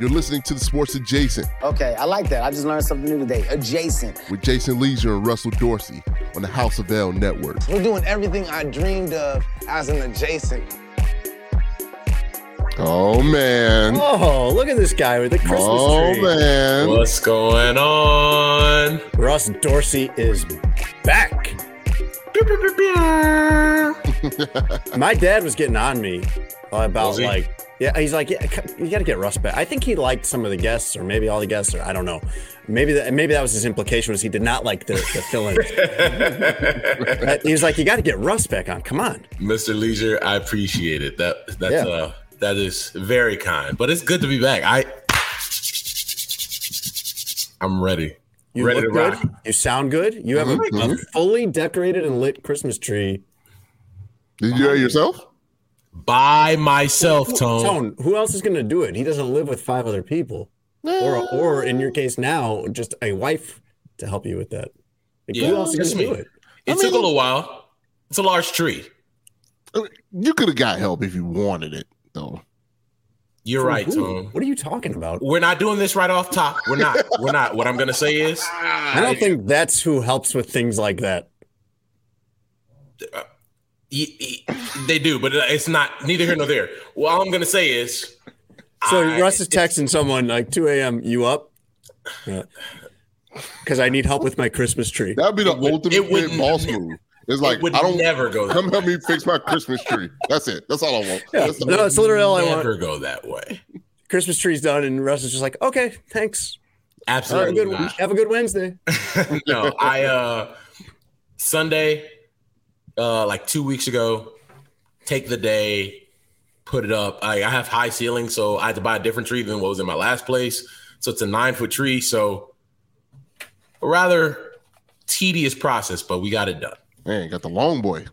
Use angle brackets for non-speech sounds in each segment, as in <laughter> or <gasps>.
You're listening to the Sports Adjacent Okay, I like that. I just learned something new today. Adjacent. with Jason Lieser and Russell Dorsey on the House of L Network. We're doing everything I dreamed of as an adjacent. Oh man. Oh, look at this guy with the Christmas Oh tree. Oh man. What's going on? Russ Dorsey is back. <laughs> My dad was getting on me about like, yeah, he's like, yeah, you got to get Russ back. I think he liked some of the guests, or maybe all the guests, or I don't know. Maybe that, maybe that was his implication was he did not like the, the fill-ins. <laughs> Uh, he was like, you got to get Russ back on. Come on. Mr. Lieser, I appreciate it. That that's Yeah. uh that is very kind. But it's good to be back. I I'm ready. You ready look to good. rock. You sound good. You have a, a Mhm. fully decorated and lit Christmas tree. Did you do that yourself? By myself, Tone. Tone, who else is going to do it? He doesn't live with five other people, or or in your case now, just a wife to help you with that. Like, Yeah, who else is going to do it? It took a little while. It's a large tree. You could have got help if you wanted it, though. You're From right, who? Tone. What are you talking about? We're not doing this right off top. We're not. We're not. What I'm gonna say is ah, I don't think that's who helps with things like that. Uh, y- y- they do, but it's not neither here nor there. Well, all I'm gonna say is So I- Russ is texting someone like 2 a.m. You up? Because I need help with my Christmas tree. That'd be the would- ultimate it would boss move. It's like it I don't never go that come help me fix my Christmas tree. That's it. That's all I want. Yeah, That's no, it's literally all I want. never go that way. Christmas tree's done, and Russ is just like, okay, thanks. Have a Absolutely good, have a good Wednesday. <laughs> no, I uh Sunday, uh like two weeks ago, take the day, put it up. I, I have high ceilings, so I had to buy a different tree than what was in my last place. So it's a nine foot tree. So a rather tedious process, but we got it done. Man, got the long boy.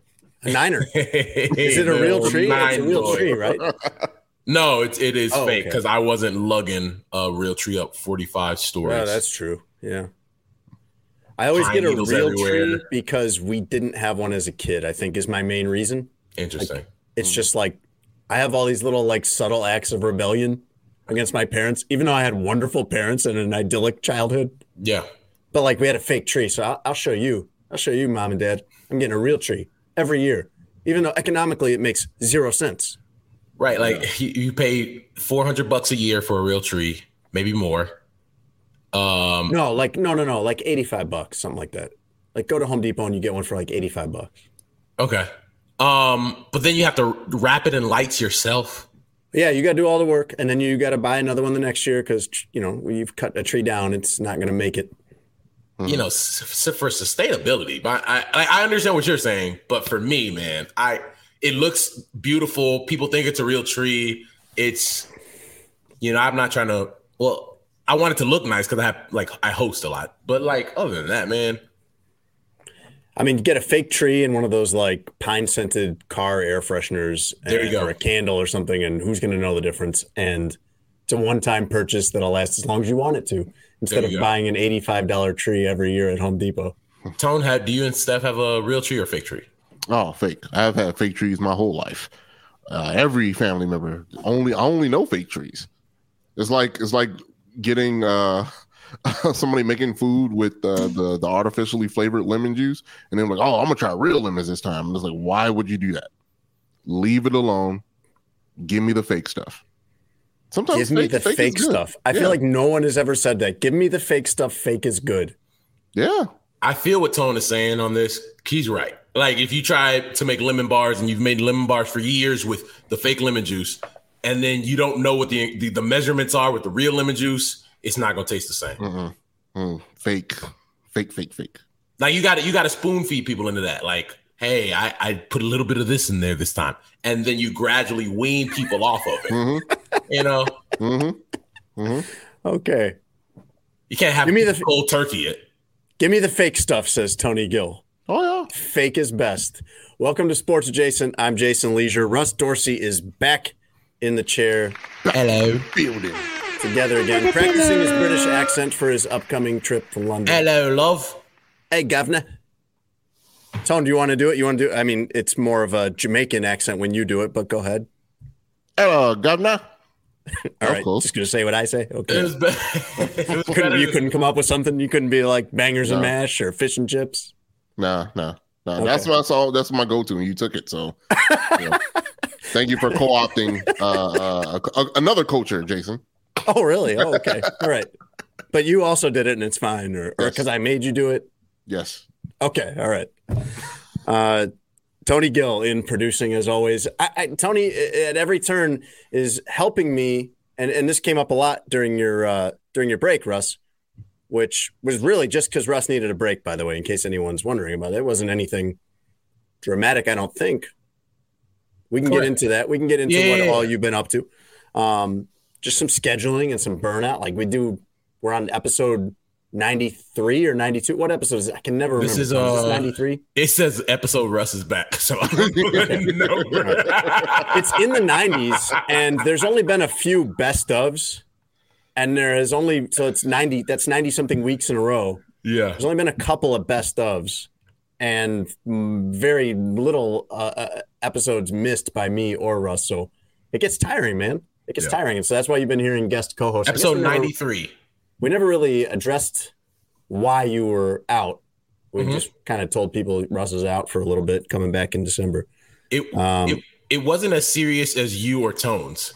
A niner. <laughs> Is it a real tree? It's a real tree, right? <laughs> No, it's it is Oh, fake okay. because I wasn't lugging a real tree up 45 stories. Yeah, that's true. Yeah. I always Pine get a real everywhere. tree because we didn't have one as a kid, I think is my main reason. interesting. It's just like I have all these little like subtle acts of rebellion against my parents, even though I had wonderful parents and an idyllic childhood. yeah. But like we had a fake tree. So I'll, I'll show you. I'll show you, mom and dad. I'm getting a real tree every year, even though economically it makes zero sense. Right, like you, you pay 400 bucks a year for a real tree, maybe more. Um No, like, no, no, no, like 85 bucks, something like that. Like go to Home Depot and you get one for like 85 bucks. okay. Um, but then you have to wrap it in lights yourself. Yeah, you got to do all the work, and then you got to buy another one the next year because you know you've cut a tree down. It's not going to make it. You mm-hmm. know, for sustainability, but I, I I understand what you're saying, but for me, man, I it looks beautiful. People think it's a real tree. It's, you know, I'm not trying to. Well, I want it to look nice because I have like I host a lot, but like other than that, man, I mean, get a fake tree and one of those like pine scented car air fresheners, There you go. or a candle or something, and who's going to know the difference? And it's a one time purchase that'll last as long as you want it to, instead of go. buying an eighty five dollar tree every year at Home Depot. Tone, have do you and Steph have a real tree or fake tree? Oh, fake. I've had fake trees my whole life. Uh, every family member only I only know fake trees. It's like it's like getting uh <laughs> somebody making food with uh, the the artificially flavored lemon juice, and then like, oh, I'm gonna try real lemons this time. And it's like, why would you do that? Leave it alone. Give me the fake stuff. Sometimes Give me the fake fake stuff. I Yeah. feel like no one has ever said that. Give me the fake stuff. Fake is good. yeah, I feel what Tone is saying on this. He's right. Like if you try to make lemon bars and you've made lemon bars for years with the fake lemon juice, and then you don't know what the the, the measurements are with the real lemon juice, it's not gonna taste the same. Mm-mm. Mm, fake, fake, fake, fake. Like you got to you got to spoon feed people into that. Like, hey, I, I put a little bit of this in there this time, and then you gradually wean people off of it. Mm-hmm. You know, Mm-hmm. Mm-hmm. Okay. you can't have Give me the- cold turkey it. Give me the fake stuff, says Tony Gill. Oh yeah. Fake is best. Welcome to Sports Adjacent. I'm Jason Lieser. Russ Dorsey is back in the chair Hello, Building. together again, practicing his British accent for his upcoming trip to London. hello, love. Hey, governor. Tone, do you want to do it? You want to do it? I mean, it's more of a Jamaican accent when you do it, but go ahead. Hello, governor. <laughs> All Oh, right, cool. just gonna say what I say. It Okay. was, be- <laughs> it was <laughs> Couldn't, you couldn't come up with something. You couldn't be like bangers and mash or fish and chips. Nah, nah, nah. Okay. That's what I saw. That's my go-to, and you took it. So, yeah. thank you for co-opting uh, uh, a- a- another culture, Jason. Oh, really? Oh, okay. All right. But you also did it, and it's fine, or Yes. because I made you do it. Yes. Okay, all right. Uh, Tony Gill in producing as always. I, I, Tony at every turn is helping me, and, and this came up a lot during your uh, during your break, Russ, which was really just because Russ needed a break. By the way, in case anyone's wondering about it, it wasn't anything dramatic. I don't think. We can Correct. get into that. We can get into Yeah, what yeah, all you've been up to. Um, just some scheduling and some burnout. Like we do. We're on episode. 93 or 92 what episode is it? i can never remember This is, Tom. uh, 93 It says episode Russ is back, so I don't <laughs> know. <laughs> it's in the 90s and there's only been a few best ofs and there has only so it's 90 that's 90 something weeks in a row yeah. there's only been a couple of best ofs and very little uh, uh, episodes missed by me or russ so it gets tiring man it gets Yeah. tiring and so that's why you've been hearing guest co-hosts Episode ninety three. We never really addressed why you were out we Mhm. just kind of told people russ is out for a little bit coming back in december It, Um, it it wasn't as serious as you or Tones.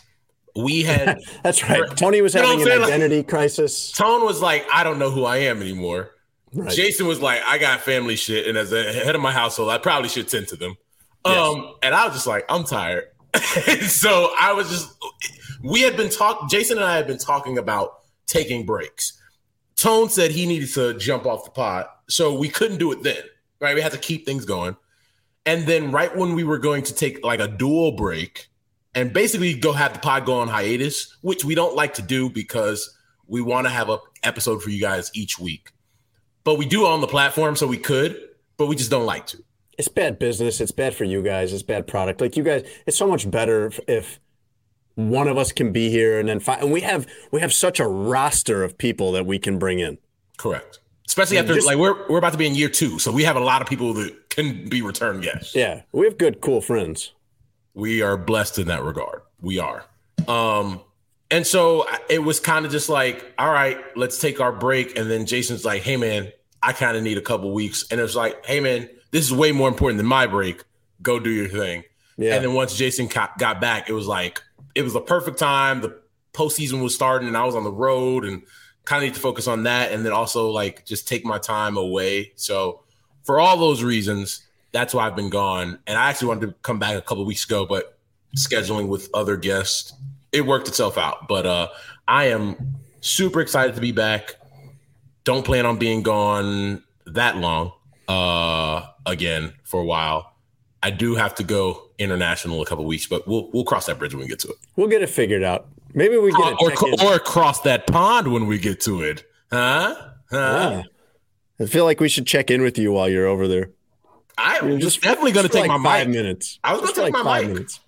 We had <laughs> That's right. Tony was You know having an saying? Like- identity crisis. Tone was like, I don't know who I am anymore. Right. Jason was like, I got family shit, and as a head of my household, I probably should tend to them. Yes. Um, and I was just like, I'm tired. <laughs> so I was just, we had been talking. Jason and I had been talking about taking breaks. Tone said he needed to jump off the pod, so we couldn't do it then. Right, we had to keep things going. And then right when we were going to take like a dual break and basically go have the pod go on hiatus, which we don't like to do because we want to have a episode for you guys each week. But we do on the platform, so we could, but we just don't like to. It's bad business. It's bad for you guys. It's bad product. Like you guys, it's so much better if, if one of us can be here and then and we have we have such a roster of people that we can bring in. Correct. Especially after just- like we're we're about to be in year two, so we have a lot of people that can be return guests. Yeah, we have good, cool friends. we are blessed in that regard. We are. Um, and so it was kind of just like, all right, let's take our break. And then Jason's like, hey man, I kind of need a couple weeks. And it's like, hey man, this is way more important than my break. Go do your thing. Yeah, And then once Jason got back, it was like it was the perfect time. The postseason was starting, and I was on the road, and kind of need to focus on that, and then also like just take my time away. So for all those reasons, that's why I've been gone. And I actually wanted to come back a couple weeks ago, but scheduling with other guests, it worked itself out. But uh, I am super excited to be back. Don't plan on being gone that long uh, again for a while. I do have to go international a couple weeks, but we'll we'll cross that bridge when we get to it. We'll get it figured out. Maybe we get uh, or, or cross that pond when we get to it, huh? Huh? Yeah. I feel like we should check in with you while you're over there. I was just definitely going to take like my five mic. minutes. I was going to take like my five mic. minutes.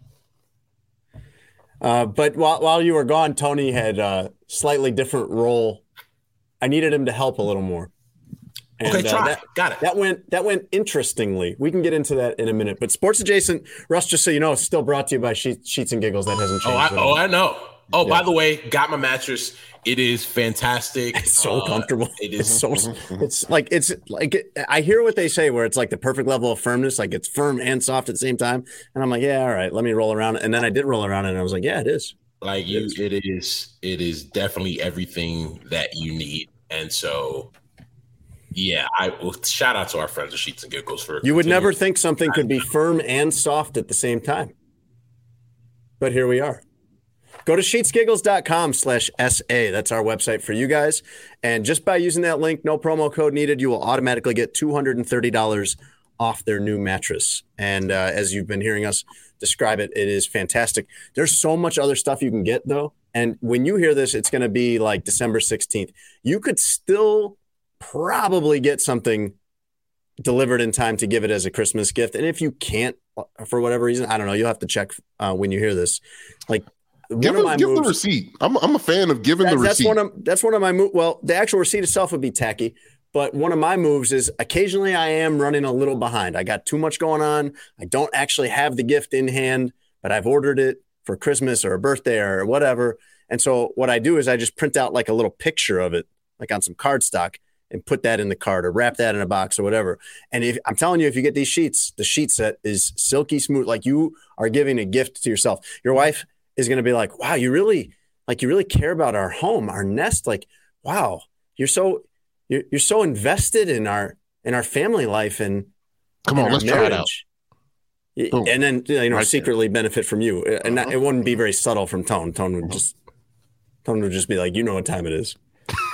Uh, but while while you were gone, Tony had a slightly different role. I needed him to help a little more. And, Okay, uh, that, Got it. that went that went interestingly. We can get into that in a minute. But sports adjacent, Russ, just so you know, is still brought to you by Sheets, Sheets and Giggles. That hasn't Oh, changed. I, oh, I know. Oh, by the way, got my mattress. It is fantastic. It's so Uh, comfortable. It's so. It's like it's like I hear what they say where it's like the perfect level of firmness, like it's firm and soft at the same time. And I'm like, yeah, all right, let me roll around. And then I did roll around, and I was like, yeah, it is. like you. It is. It is definitely everything that you need. And so, yeah, I will shout out to our friends at Sheets and Giggles for You would never think something could be firm and soft at the same time. But here we are. Go to sheetsgiggles.com slash SA. That's our website for you guys. And just by using that link, no promo code needed, you will automatically get $230 off their new mattress. And uh, as you've been hearing us describe it, it is fantastic. There's so much other stuff you can get, though. And when you hear this, it's going to be like December 16th. You could still probably get something delivered in time to give it as a Christmas gift. And if you can't, uh, for whatever reason, I don't know, you'll have to check uh, when you hear this. Like, Give, him, my give the receipt. I'm, I'm a fan of giving that- the that's receipt. one of that's one of my mo- well, the actual receipt itself would be tacky, but one of my moves is occasionally I am running a little behind. I got too much going on. I don't actually have the gift in hand, but I've ordered it for Christmas or a birthday or whatever. And so what I do is I just print out like a little picture of it, like on some cardstock, and put that in the cart or wrap that in a box or whatever. And if I'm telling you, if you get these sheets, the sheet set is silky smooth, like you are giving a gift to yourself. Your wife is going to be like, "Wow, you really like you really care about our home, our nest. Like, wow, you're so you're, you're so invested in our in our family life and Come on, let's try it out. marriage." Boom. And then you know Right there. secretly benefit from you, and that, it wouldn't be very subtle from Tone. Tone would just Tone would just be like, "You know what time it is."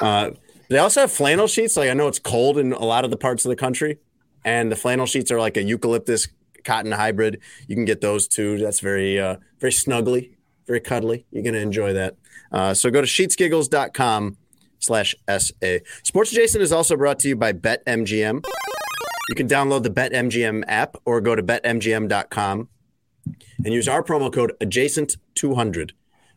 Uh, they also have flannel sheets. Like I know it's cold in a lot of the parts of the country, and the flannel sheets are like a eucalyptus cotton hybrid. You can get those too. That's very uh, very snuggly, very cuddly. You're gonna enjoy that. Uh, so go to sheetsgiggles.com slash SA. Sports Adjacent is also brought to you by BetMGM. You can download the BetMGM app or go to betmgm.com and use our promo code adjacent200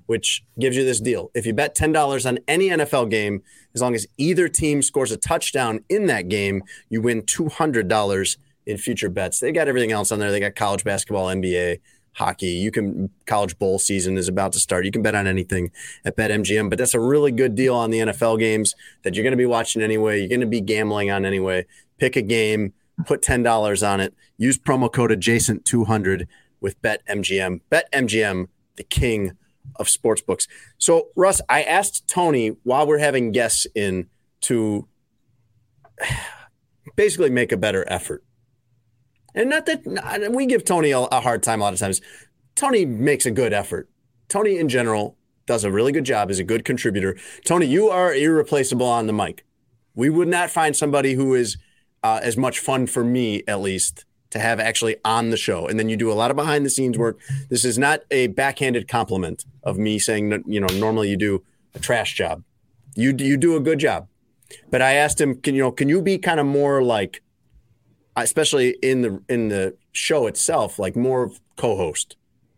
which gives you this deal. If you bet $10 on any NFL game, as long as either team scores a touchdown in that game, you win $200 in future bets. They got everything else on there. They got college basketball, NBA, hockey. You can college bowl season is about to start. You can bet on anything at BetMGM, but that's a really good deal on the NFL games that you're going to be watching anyway. You're going to be gambling on anyway. Pick a game, put $10 on it. Use promo code adjacent200 with BetMGM. BetMGM, the king of sports books. So, Russ, I asked Tony while we're having guests in to <sighs> basically make a better effort. And not that we give Tony a, hard time a lot of times. Tony makes a good effort. Tony, in general, does a really good job, is a good contributor. Tony, you are irreplaceable on the mic. We would not find somebody who is uh, as much fun for me, at least, to have actually on the show. And then you do a lot of behind the scenes work. This is not a backhanded compliment of me saying that, you know, normally you do a trash job. You, you do a good job. But I asked him, can you know, can you be kind of more like, especially in the in the show itself, like more co-host,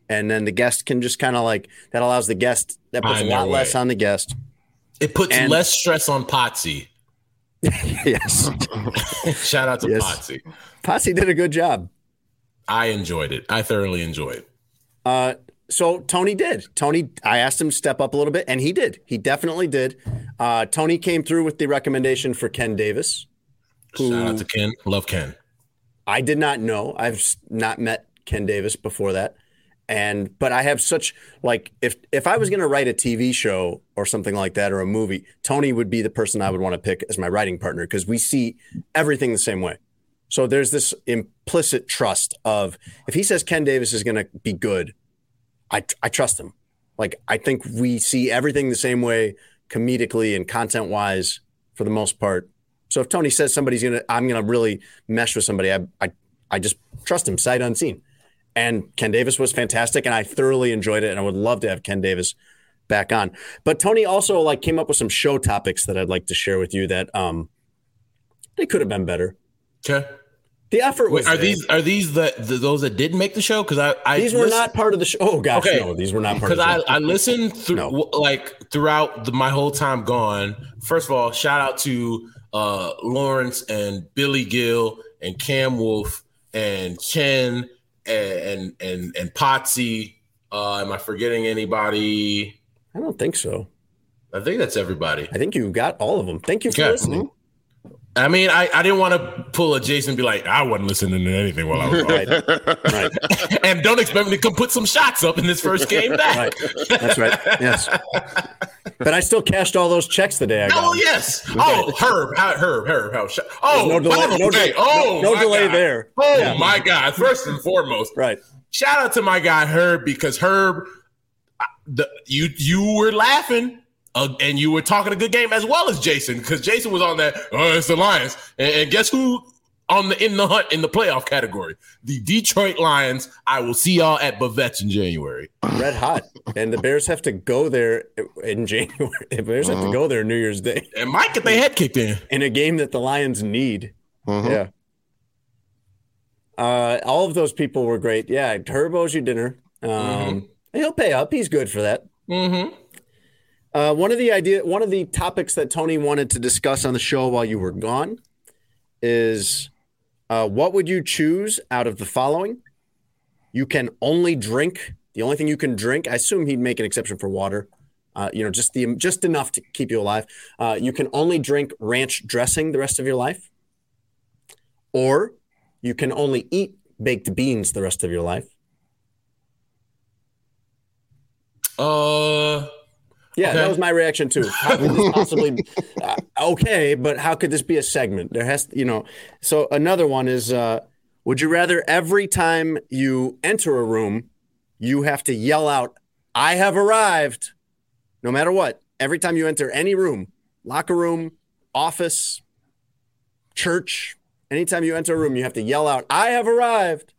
and then the guest can just kind of like that allows the guest that puts a lot less on the guest. It puts And- less stress on Potsy. <laughs> yes, <laughs> Shout out to Yes. Potsy. Posse did a good job. I enjoyed it. I thoroughly enjoyed. it. Uh, so Tony did. Tony, I asked him to step up a little bit, and he did. He definitely did. Uh, Tony came through with the recommendation for Ken Davis. Shout out to Ken. Love Ken. I did not know. I've not met Ken Davis before that. And but I have such like if if I was going to write a TV show or something like that or a movie, Tony would be the person I would want to pick as my writing partner because we see everything the same way. So there's this implicit trust of if he says Ken Davis is going to be good, I I trust him. Like I think we see everything the same way comedically and content wise for the most part. So if Tony says somebody's gonna, I'm gonna really mesh with somebody, I I, I just trust him sight unseen. And Ken Davis was fantastic, and I thoroughly enjoyed it, and I would love to have Ken Davis back on. But Tony also like came up with some show topics that I'd like to share with you that um they could have been better. Okay. The effort was Wait, are there. these are these the, the those that didn't make the show? Because I, I these were not part of the show. Oh gosh, Okay. no, these were not part of because the I. I listened through No. like throughout the, my whole time gone. First of all, shout out to uh, Lawrence and Billy Gill and Cam Wolf and Chen and and and, Potsy. Uh, am I forgetting anybody? I don't think so. I think that's everybody. I think you got all of them. Thank you for listening. I mean, I, I didn't want to pull a Jason and be like, I wasn't listening to anything while I was <laughs> Right, right, <laughs> and don't expect me to come put some shots up in this first game back. right. That's right. Yes, but I still cashed all those checks the day I got. Oh yes. Oh Herb, Herb, Herb, how? sh- Oh, no delay- no delay- oh, no- no delay God. there. Oh Yeah. my God! First and foremost, Right. shout out to my guy Herb because Herb, the, you you were laughing. Uh, and you were talking a good game as well as Jason because Jason was on that. Oh, it's the Lions, and, and guess who on the in the hunt in the playoff category? The Detroit Lions. I will see y'all at Bavette's in January. Red hot, and the Bears have to go there in January. <laughs> The Bears have to go there New Year's Day And might get their head kicked in. in a game that the Lions need. Mhm. Yeah. Uh, all of those people were great. Yeah, Herb owes you dinner. Um, He'll pay up. He's good for that. Mm-hmm. Uh, one of the idea, one of the topics that Tony wanted to discuss on the show while you were gone is uh, what would you choose out of the following? You can only drink. The only thing you can drink. I assume he'd make an exception for water. Uh, you know, just the just enough to keep you alive. Uh, you can only drink ranch dressing the rest of your life, or you can only eat baked beans the rest of your life. Uh, Yeah, Okay. that was my reaction too. How could this <laughs> possibly? uh, okay, but how could this be a segment? There has, you know. So another one is: uh, Would you rather every time you enter a room, you have to yell out, "I have arrived," no matter what? Every time you enter any room, locker room, office, church, anytime you enter a room, you have to yell out, "I have arrived."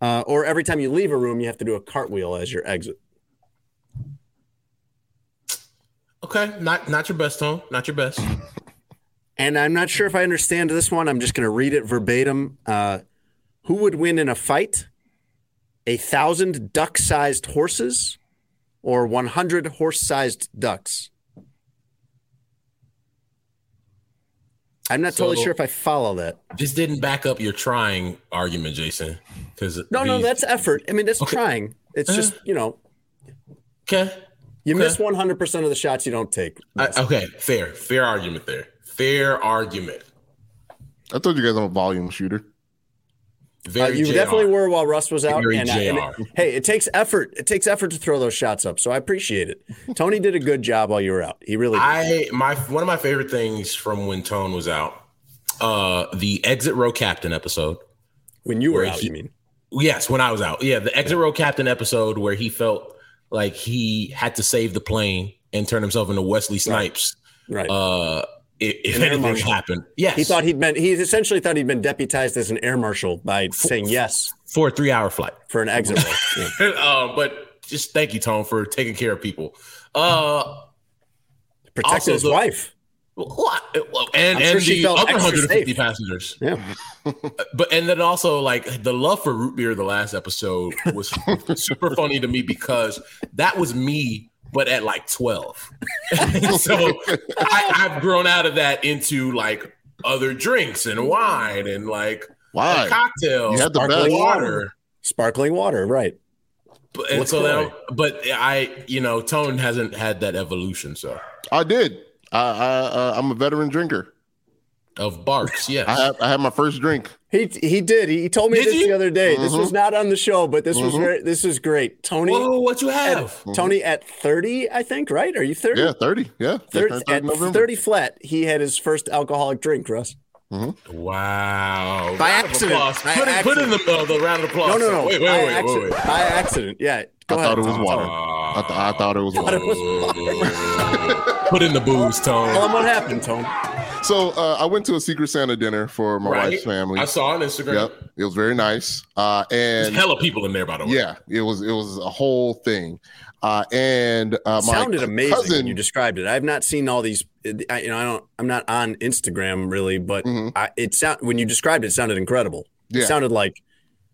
Uh, or every time you leave a room, you have to do a cartwheel as your exit. Okay, not not your best tone, not your best. And I'm not sure if I understand this one. I'm just going to read it verbatim. Uh, who would win in a fight? A thousand duck sized horses or 100 horse sized ducks? I'm not totally sure if I follow that. This didn't back up your trying argument, Jason. Because No, no, that's effort. I mean, that's trying. It's just, you know, okay. You Okay. miss 100% of the shots you don't take. I, okay, fair, fair argument there. Fair argument. I told you guys I'm a volume shooter. Uh, you JR. definitely were while Russ was out. Very and, uh, and it- hey, it takes effort. It takes effort to throw those shots up. So I appreciate it. <laughs> Tony did a good job while you were out. He really did. I my one of my favorite things from when Tone was out, uh, the exit row captain episode. when you were out, he- you mean? Yes, when I was out. Yeah, the exit row captain episode where he felt like he had to save the plane and turn himself into Wesley Snipes. Right. Uh, if, if An anything happened, yes, he thought he'd been, he essentially thought he'd been deputized as an air marshal by saying yes for a three-hour flight. for an exit. <laughs> Yeah. uh, but just thank you, Tom, for taking care of people. Uh, Protected his the- wife. What? And I'm and sure she the felt other extra 150 safe. passengers. Yeah. <laughs> Uh, but and then also like the love for root beer the last episode was <laughs> super funny to me because that was me, but at like 12. <laughs> so I, I've grown out of that into like other drinks and wine and like Why? cocktails, You had the sparkling best. water. Sparkling water. Right. But, and so now, but I, you know, Tone hasn't had that evolution. So I did. I, I uh, I'm a veteran drinker. of Barq's, yes. I had I had my first drink. He he did. He, he told me Did this you? the other day. This Mhm. was not on the show, but this was Mhm. very, this was great. Tony Whoa, what you at, have? Tony at 30, I think, right? Are you 30? Yeah, thirty. Yeah, Thir- Just turned at 30 November. 30 flat, he had his first alcoholic drink, Russ. Wow. By Round accident. applause. By Put, it, put in the, uh, the round of applause. No, no, no. Wait, wait, by, wait, wait, accident. wait. by accident. Yeah. Go I ahead. thought it was water. I, th- I thought it was Thought water. <laughs> it was Put in the booze, Tone. Tell them what happened, Tone. So uh, I went to a Secret Santa dinner for my Right? wife's family. I saw on Instagram. Yep, it was very nice. Uh, There's and hella people in there, by the way. yeah, it was it was a whole thing. Uh, and uh, my sounded amazing cousin, when you described it. I've not seen all these. I, you know, I don't. I'm not on Instagram really, but Mhm. I, it sound when you described it, it sounded incredible. It sounded like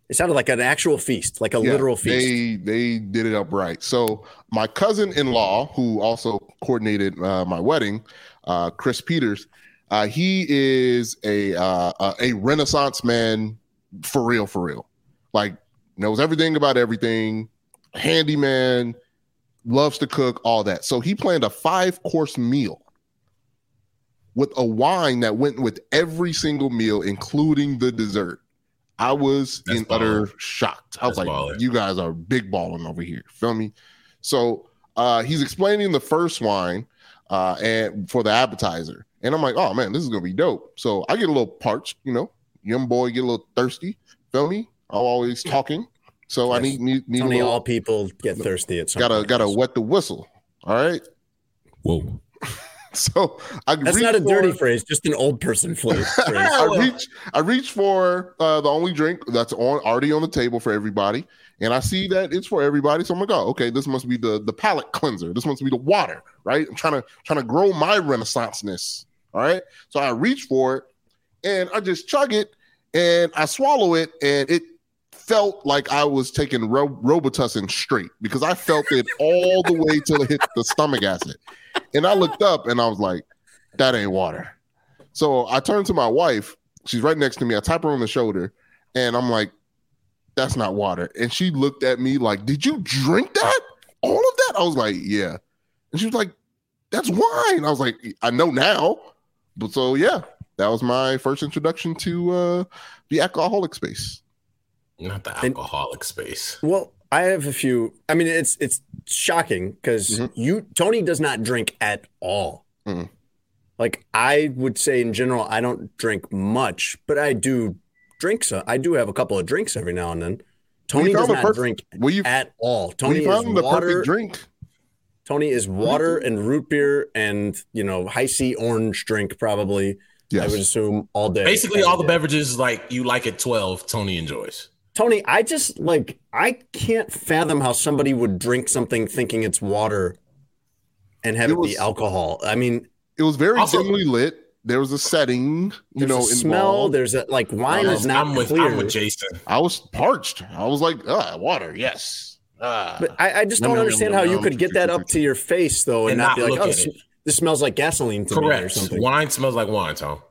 it sounded like an actual feast, like a Yeah, literal feast. They they did it up right. So my cousin-in-law, who also coordinated uh, my wedding, uh, Chris Peters, uh, he is a uh, a- a Renaissance man for real, for real. Like knows everything about everything, handyman, loves to cook, all that. So he planned a five-course meal with a wine that went with every single meal, including the dessert. I was That's in utter shock. I was That's like, baller. you guys are big balling over here. Feel me? So uh he's explaining the first wine uh and for the appetizer. And I'm like, oh man, this is gonna be dope. So I get a little parched, you know, young boy get a little thirsty. Feel me? I'm always talking. So I Yes. need need, need a Only little, all people get thirsty at some gotta point. gotta wet the whistle. All right. Whoa. <laughs> So I That's not a dirty phrase, just an old person <laughs> phrase. I reach I reach for uh, the only drink that's on already on the table for everybody, and I see that it's for everybody. So I'm like, oh, okay, this must be the the palate cleanser. This must be the water, right? I'm trying to trying to grow my renaissanceness. All right. So I reach for it, and I just chug it, and I swallow it, and it felt like I was taking Ro- Robitussin straight because I felt it all the way till it hit the stomach acid. And I looked up and I was like, that ain't water. So I turned to my wife. She's right next to me. I tap her on the shoulder and I'm like, that's not water. And she looked at me like, did you drink that? All of that? I was like, yeah. And she was like, that's wine. I was like, I know now. But so, yeah, that was my first introduction to uh, the alcoholic space. Not the alcoholic space. Well, I have a few. I mean, it's it's shocking because Mhm. you Tony does not drink at all. Mhm. Like I would say in general, I don't drink much, but I do drink. So I do have a couple of drinks every now and then. Tony does not perfect- drink Well, you, at all. well, Tony you is found the water. perfect drink. Tony is water and root beer and you know high C orange drink probably. I would assume all day. Basically, every all the beverages like you like at 12, Tony enjoys. Tony, I just like I can't fathom how somebody would drink something thinking it's water and have It it, was- be alcohol. I mean, It was very Also- dimly lit. There was a setting, you there's know, a smell. involved. There's a like wine Uh, is not I'm with clear. I'm with Jason. I was parched. I was like, ah, water, yes. Ah. But I, I just Nom, don't nom, understand nom, how nom, you nom. could get that up to your face though, and, And not, not be like, oh, this, this smells like gasoline to me or Correct. something. Wine smells like wine, Tom.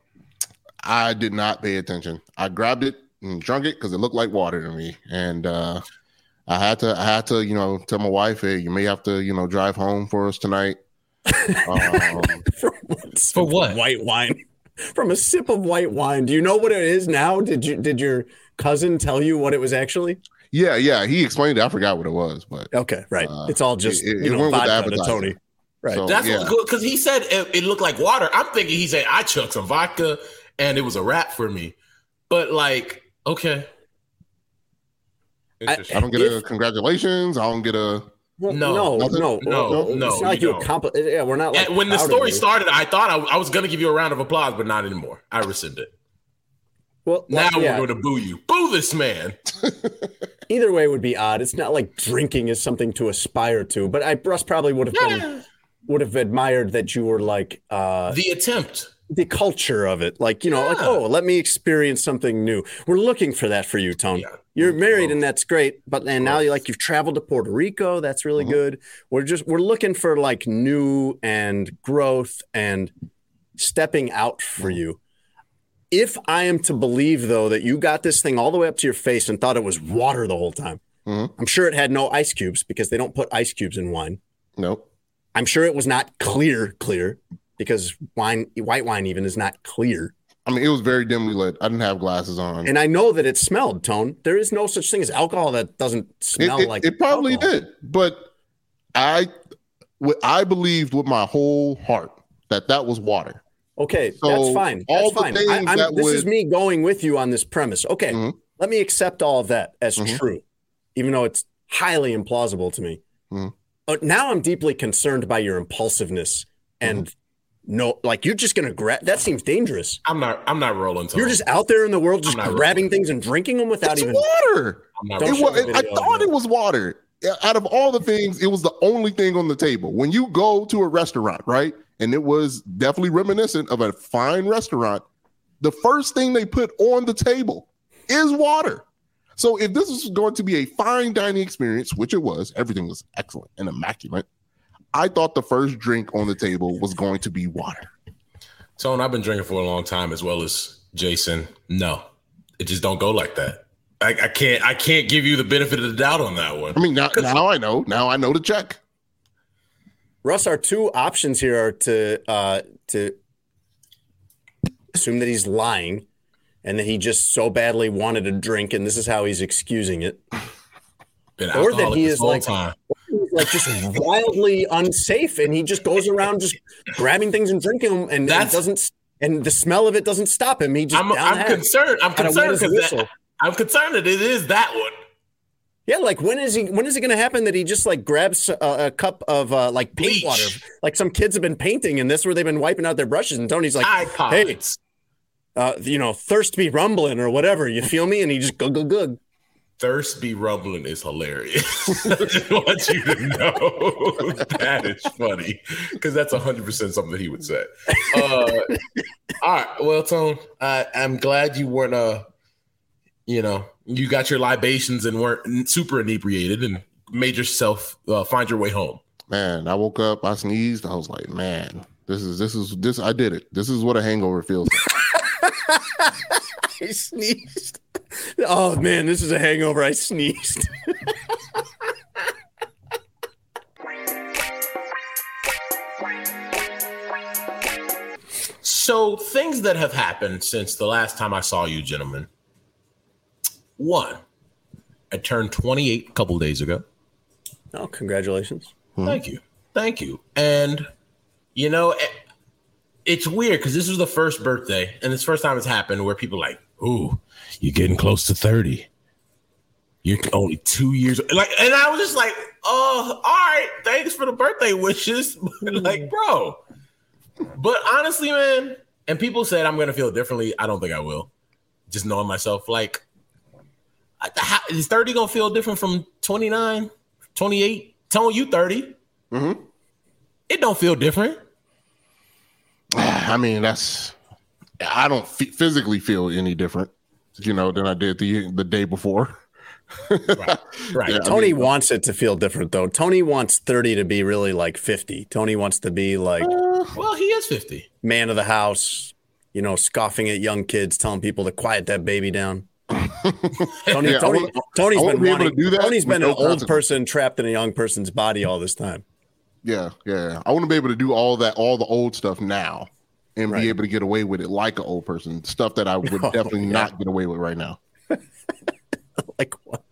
I did not pay attention. I grabbed it and drunk it because it looked like water to me, and uh, I had to, I had to, you know, tell my wife, hey, you may have to, you know, drive home for us tonight. <laughs> um, From For what? White wine. <laughs> From a sip of white wine. Do you know what it is now? Did you did your cousin tell you what it was actually? yeah, yeah, he explained it. I forgot what it was, but Okay, right. Uh, it's all just it- it you know went with the to. Tony. Right. So- That's yeah. because he said it, it looked like water. I'm thinking he said I chucked some vodka and it was a wrap for me. But like, okay. Interesting. I don't get a congratulations. I don't get a. No. no, Nothing? no, No, It's no, not like you you don't. accomplished. Yeah, we're not like. When the story started, I thought I, I was going to give you a round of applause, but not anymore. I rescinded. well, Now well, yeah, we're going to boo you. Boo this man. <laughs> either way would be odd. It's not like drinking is something to aspire to. But I Russ probably would have been would have admired that you were like uh The attempt. The culture of it. Like, you know, like, oh, let me experience something new. We're looking for that for you, Tone. Yeah. You're married Growth. and that's great. But and now you like you've traveled to Puerto Rico. That's really Mhm. good. We're just we're looking for like new and growth and stepping out for you. If I am to believe though that you got this thing all the way up to your face and thought it was water the whole time, Mhm. I'm sure it had no ice cubes because they don't put ice cubes in wine. Nope. I'm sure it was not clear, clear because wine, white wine even is not clear. I mean, it was very dimly lit. I didn't have glasses on. And I know that it smelled, Tone. There is no such thing as alcohol that doesn't smell it- like it probably alcohol. did, but I, what I believed with my whole heart that that was water. Okay, So, that's fine. That's fine. I, that this is me going with you on this premise. Okay, Mhm. let me accept all of that as Mhm. true, even though it's highly implausible to me. Mhm. Uh, now I'm deeply concerned by your impulsiveness and Mm-hmm. No, like you're just gonna grab. That seems dangerous. I'm not. I'm not rolling. Tone. You're just out there in the world, just I'm not grabbing things and drinking them without It's even. water. I'm not Don't It was, the I thought it was water. Out of all the things, it was the only thing on the table. When you go to a restaurant, right? And it was definitely reminiscent of a fine restaurant. The first thing they put on the table is water. So if this was going to be a fine dining experience, which it was, everything was excellent and immaculate. I thought the first drink on the table was going to be water. Tone, I've been drinking for a long time, as well as Jason. No, it just don't go like that. I, I can't. I can't give you the benefit of the doubt on that one. I mean, now, now I know. Now I know to check. Russ, our two options here are to uh, to assume that he's lying and that he just so badly wanted a drink and this is how he's excusing it. Been Or that he is like- time. Like just wildly unsafe and he just goes around just grabbing things and drinking them and, doesn't and the smell of it doesn't stop him. He just I'm, I'm concerned. I'm concerned because. I'm concerned that it is that one. Yeah, like when is he? When is it going to happen that he just like grabs a, a cup of uh, like paint Bleach. water? Like some kids have been painting, and this where they've been wiping out their brushes, and Tony's like, "Hey, uh, you know, thirst be rumbling or whatever. You feel me?" And he just gug gug gug. Thirst be rumbling is hilarious. <laughs> I just want you to know <laughs> that is funny because that's 100% something that he would say. Uh, all right. Well, Tone, I, I'm glad you weren't, uh, you know, you got your libations and weren't super inebriated and made yourself uh, find your way home. Man, I woke up, I sneezed, I was like, man, this is this is this I did it. This is what a hangover feels like. <laughs> I sneezed. Oh man, this is a hangover. I sneezed. <laughs> So, things that have happened since the last time I saw you, gentlemen. One, I turned 28 a couple days ago. oh, congratulations. Hmm. Thank you. Thank you. And, you know, eh, it's weird because this was the first birthday, and it's the first time it's happened where people like, ooh, you're getting close to 30. You're only two years like, and I was just like, oh, all right, thanks for the birthday wishes. <laughs> like, bro. But honestly, man, and people said I'm gonna feel differently. I don't think I will. Just knowing myself, like, how, is 30 gonna feel different from 29, 28? Telling you 30, Mhm. it don't feel different. <sighs> I mean, that's I don't f- physically feel any different, you know, than I did the the day before. Right. <laughs> Right. Yeah, I Tony mean, wants it to feel different though. Tony wants 30 to be really like 50. Tony wants to be like uh, Well, he is 50. man of the house, you know, scoffing at young kids, telling people to quiet that baby down. <laughs> Tony, Yeah, Tony, wanna- Tony's I wanna been be able to do that Tony's with been no an old consequence. person trapped in a young person's body all this time. yeah, yeah. I want to be able to do all that, all the old stuff now, and Right. be able to get away with it like an old person. Stuff that I <laughs> would Oh, definitely yeah. not get away with right now. <laughs> Like what?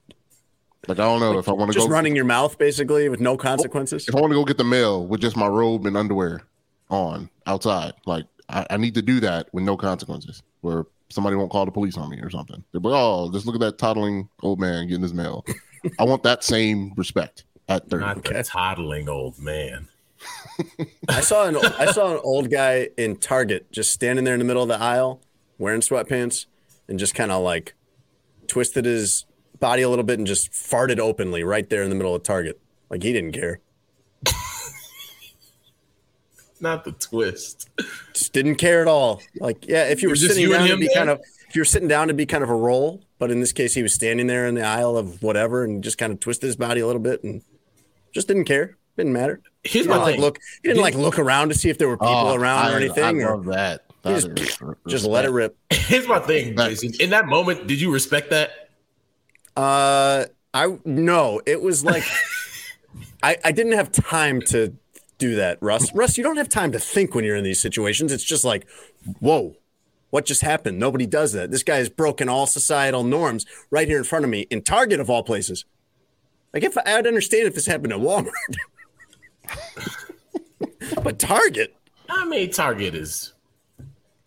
Like I don't know if I want to Just go running your mouth basically with no consequences. if I want to go get the mail with just my robe and underwear on outside, like I, I need to do that with no consequences, where somebody won't call the police on me or something. They'll be, oh, just look at that toddling old man getting his mail. <laughs> I want that same respect at 30. Not the toddling old man. I saw an I saw an old guy in Target just standing there in the middle of the aisle wearing sweatpants and just kind of like twisted his body a little bit and just farted openly right there in the middle of Target. Like he didn't care. Not the twist. Just didn't care at all. Like, yeah, if you were sitting you down to be there? kind of if you were sitting down to be kind of a roll, but in this case he was standing there in the aisle of whatever and just kind of twisted his body a little bit and just didn't care. Didn't matter. Here's He my didn't like thing. look he didn't like look around to see if there were people Oh, around I- or anything. I or love that. That just- is <clears throat> just let it rip. <laughs> Here's my thing, Jason. In that moment, did you respect that? Uh, I no, it was like <laughs> I I didn't have time to do that, Russ. Russ, you don't have time to think when you're in these situations. It's just like, whoa, what just happened? Nobody does that. This guy has broken all societal norms right here in front of me in Target of all places. Like if I'd understand if this happened at Walmart, <laughs> <laughs> but Target. I mean, Target is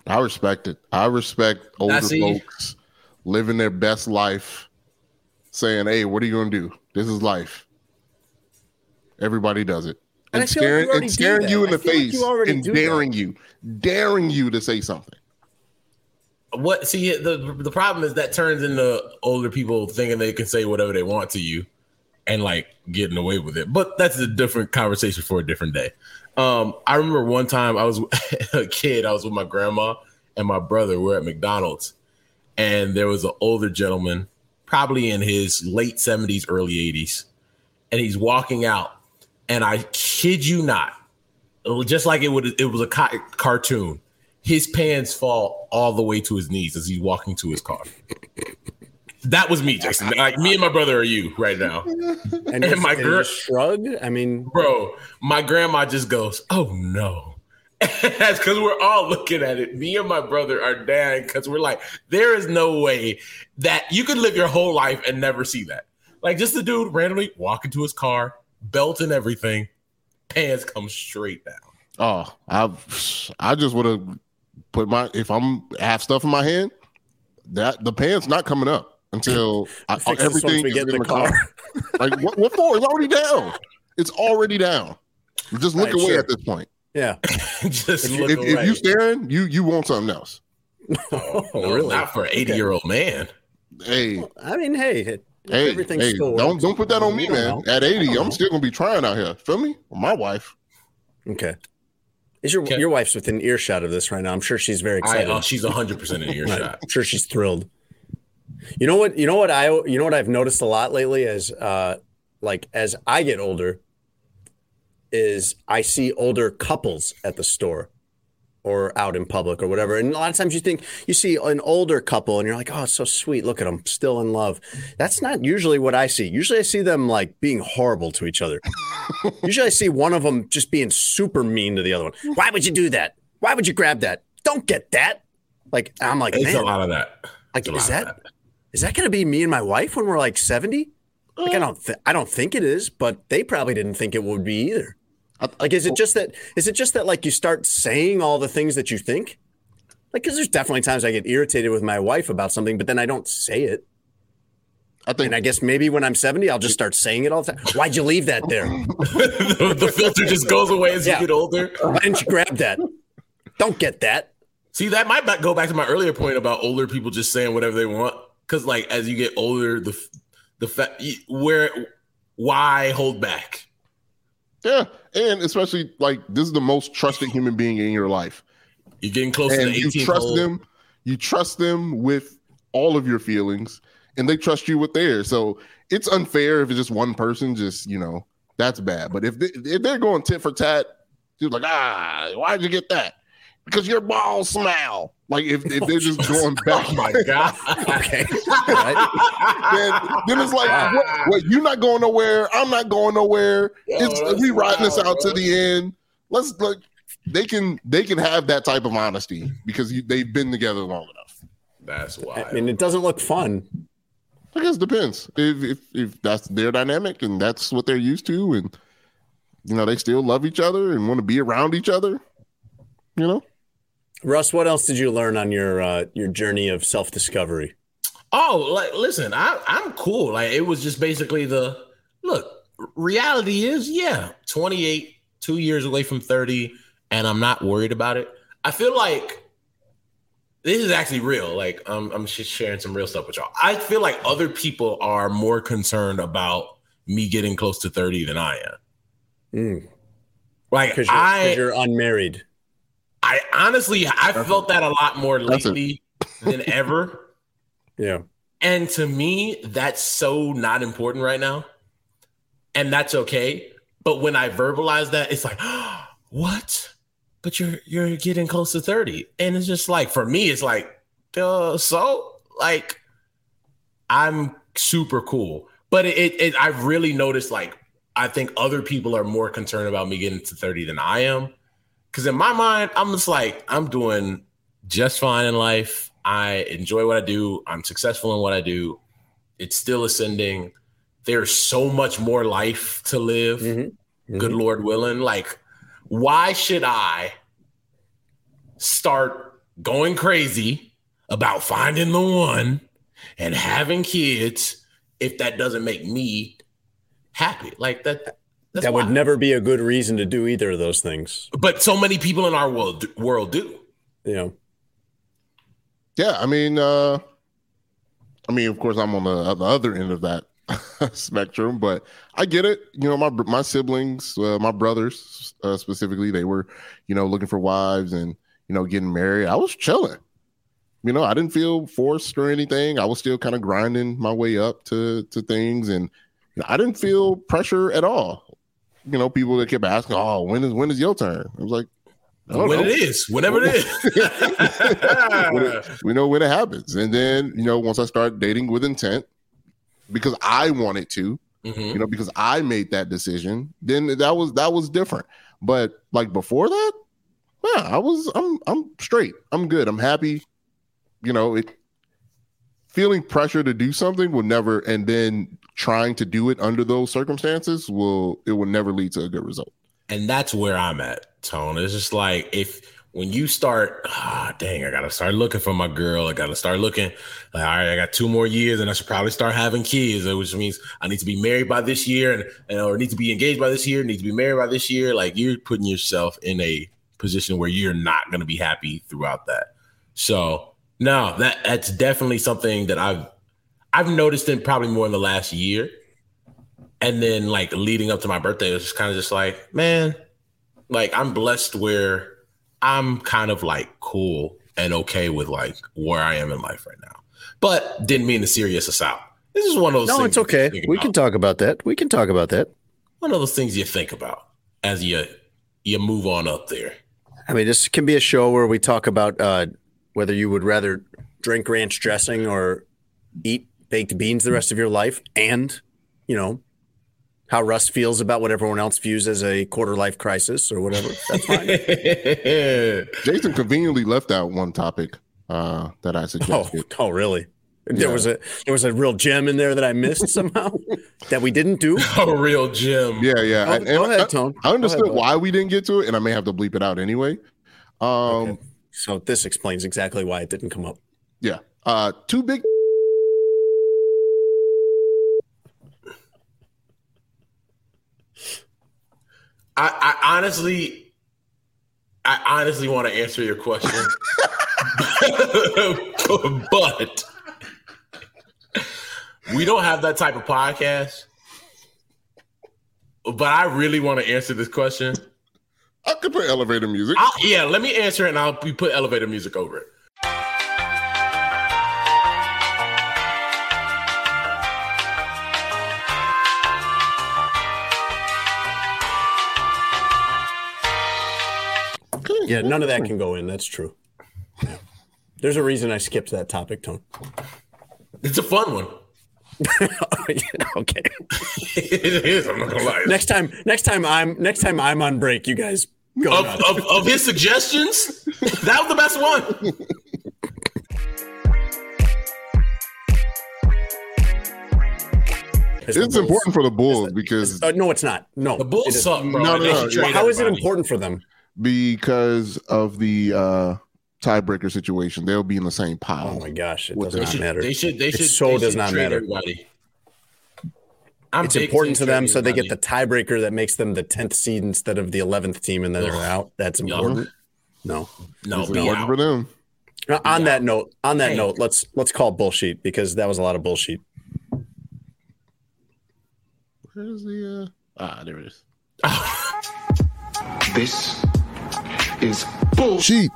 I respect it. I respect older see. folks living their best life, saying, "Hey, what are you gonna do? This is life." Everybody does it, And and, I feel like staring, you and staring you in the feel like face you already and do that. daring you, daring you to say something. What see the the problem is that turns into older people thinking they can say whatever they want to you and like getting away with it. But that's a different conversation for a different day. Um, I remember one time I was <laughs> a kid, I was with my grandma and my brother. We're at McDonald's, and there was an older gentleman, probably in his late 70s, early 80s, and he's walking out. And I kid you not, just like it would it was a ca- cartoon. His pants fall all the way to his knees as he's walking to his car. That was me, Jason. Like me and my brother are you right now, <laughs> And, And my girl- shrug. I mean, bro. My grandma just goes, "Oh no." <laughs> That's because we're all looking at it. Me and my brother are dying because we're like, there is no way that you could live your whole life and never see that. Like, just the dude randomly walk into his car, belt and everything, pants come straight down. Oh, I I just would have put my if I'm have stuff in my hand, that the pants not coming up until I, fix everything is get in in the the car. <laughs> like what, what for? It's already down. It's already down. Just look Right, away sure. at this point. yeah. <laughs> just If, look if, if you staring, you you want something else. <laughs> Oh, No, really? Not for an 80 year old man. Hey, I mean, hey, it- hey, everything hey, still don't don't put that on me, man. know. At 80, I'm still gonna be trying out here. Feel me? Or my wife. Okay. Is your Okay. your wife's within earshot of this right now? I'm sure she's very I, excited. uh, she's 100% in Right. earshot. I'm sure she's thrilled. You know what? You know what I you know what I've noticed a lot lately as uh like as I get older is I see older couples at the store or out in public or whatever. And a lot of times you think you see an older couple and you're like, "Oh, it's so sweet. Look at them, still in love." That's not usually what I see. Usually I see them like being horrible to each other. <laughs> usually I see one of them just being super mean to the other one. Why would you do that? Why would you grab that? Don't get that. Like I'm like, It's man, a lot of that. like, is of that is that going to be me and my wife when we're like seventy? Like, I uh. don't, th- I don't think it is, but they probably didn't think it would be either. Uh, like, is it just that? Is it just that like you start saying all the things that you think? Like, because there's definitely times I get irritated with my wife about something, but then I don't say it. I think And I guess maybe when I'm seventy, I'll just start saying it all the time. Why'd you leave that there? <laughs> the, the filter just goes away as Yeah. you get older. Why didn't you grab that? Don't get that. See, that might go back to my earlier point about older people just saying whatever they want. Because, like, as you get older, the the fact where why hold back? yeah, and especially like this is the most trusted human being in your life. You're getting close to and the you trust hole. them you trust them with all of your feelings and they trust you with theirs so it's unfair if it's just one person just you know that's bad but if, they, if they're going tit for tat you're like ah why'd you get that because your balls smell like if, if <laughs> oh, they're just going back Oh my god! <laughs> Okay. All right. then, then it's like what, what ah. you're not going nowhere i'm not going nowhere it's that's we riding this wild, out to the end let's like they can they can have that type of honesty because you, they've been together long enough That's why. I mean, it doesn't look fun. I guess it depends. If, if if that's their dynamic and that's what they're used to, and you know they still love each other and want to be around each other, you know. Russ, what else did you learn on your uh, your journey of self discovery? Oh, like listen, I I'm cool. Like it was just basically the look. Reality is, yeah, 28, two years away from 30, and I'm not worried about it. I feel like this is actually real. Like I'm I'm just sharing some real stuff with y'all. I feel like other people are more concerned about me getting close to 30 than I am. Like Because you're, I you're unmarried. I honestly I felt that a lot more That's it. lately than <laughs> ever. Yeah. And to me, that's so not important right now. And that's okay. But when I verbalize that, it's like, <gasps> what? But you're you're getting close to 30. And it's just like for me, it's like, uh, so like I'm super cool. But it, it, it I've really noticed like I think other people are more concerned about me getting to 30 than I am. Cause in my mind, I'm just like, I'm doing just fine in life. I enjoy what I do. I'm successful in what I do. It's still ascending. There's so much more life to live. Mhm. Good Lord willing. Like, why should I start going crazy about finding the one and having kids if that doesn't make me happy. Like that. That would never be a good reason to do either of those things. But so many people in our world world do. You know. Yeah, I mean, uh I mean, of course, I'm on the, the other end of that <laughs> spectrum, but I get it. You know, my my siblings, uh, my brothers uh, specifically, they were, you know, looking for wives and you know getting married. I was chilling. You know, I didn't feel forced or anything. I was still kind of grinding my way up to to things, and I didn't feel pressure at all. You know, people that kept asking, "Oh, when is when is your turn?" I was like, when know. it is, whenever it is. <laughs> we know when it happens. And then, you know, once I start dating with intent, because I wanted to, mm-hmm. you know, because I made that decision, then that was that was different. But like before that, yeah, I was I'm I'm straight. I'm good. I'm happy. You know, it feeling pressure to do something will never and then trying to do it under those circumstances will it will never lead to a good result. And that's where I'm at, Tone. It's just like if when you start, ah, dang, I gotta start looking for my girl. I gotta start looking. Like, all right, I got two more years, and I should probably start having kids, which means I need to be married by this year, and, and or need to be engaged by this year, need to be married by this year. Like you're putting yourself in a position where you're not gonna be happy throughout that. So no, that that's definitely something that I've I've noticed in probably more in the last year. And then like leading up to my birthday, it was just kind of just like, man, like I'm blessed where I'm kind of like cool and okay with like where I am in life right now. But didn't mean to serious us out. This is one of those. No, it's okay. We can talk about that. We can talk about that. One of those things you think about as you you move on up there. I mean, this can be a show where we talk about uh, whether you would rather drink ranch dressing or eat baked beans the rest of your life, and you know how Russ feels about what everyone else views as a quarter life crisis or whatever. That's fine. <laughs> Jason conveniently left out one topic uh, that I suggested. Oh, oh really? There yeah. was a there was a real gem in there that I missed <laughs> somehow that we didn't do. A real gem. Yeah, yeah. Oh, and, go ahead, Tone. I, I understood ahead, why we didn't get to it, and I may have to bleep it out anyway. Um, okay. So this explains exactly why it didn't come up. Yeah. Uh, two big I, I honestly, I honestly want to answer your question, <laughs> <laughs> but we don't have that type of podcast. But I really want to answer this question. I could put elevator music. I'll, yeah, let me answer it, and I'll put elevator music over it. Yeah, none of that can go in. That's true. Yeah. There's a reason I skipped that topic, Tone. It's a fun one. <laughs> okay. it is. I'm not gonna lie. Next time, next time I'm next time I'm on break, you guys go. Of, of, of his suggestions, that was the best one. It's, it's important for the Bulls because uh, no, it's not. No, the Bulls suck, bro. No, no, no. How is it important for them? because of the uh, tiebreaker situation. They'll be in the same pile. Oh my gosh, it does not should, matter. They should. They should. It so they does should not matter. Everybody. I'm it's important to them, so they get the tiebreaker that makes them the tenth seed instead of the eleventh team, and then they're out. That's important. No, no, it's important out. for them. Uh, on that note, on that hey. note, let's let's call bullshit because that was a lot of bullshit. Where's the uh... ah? There it is. <laughs> this is bullshit.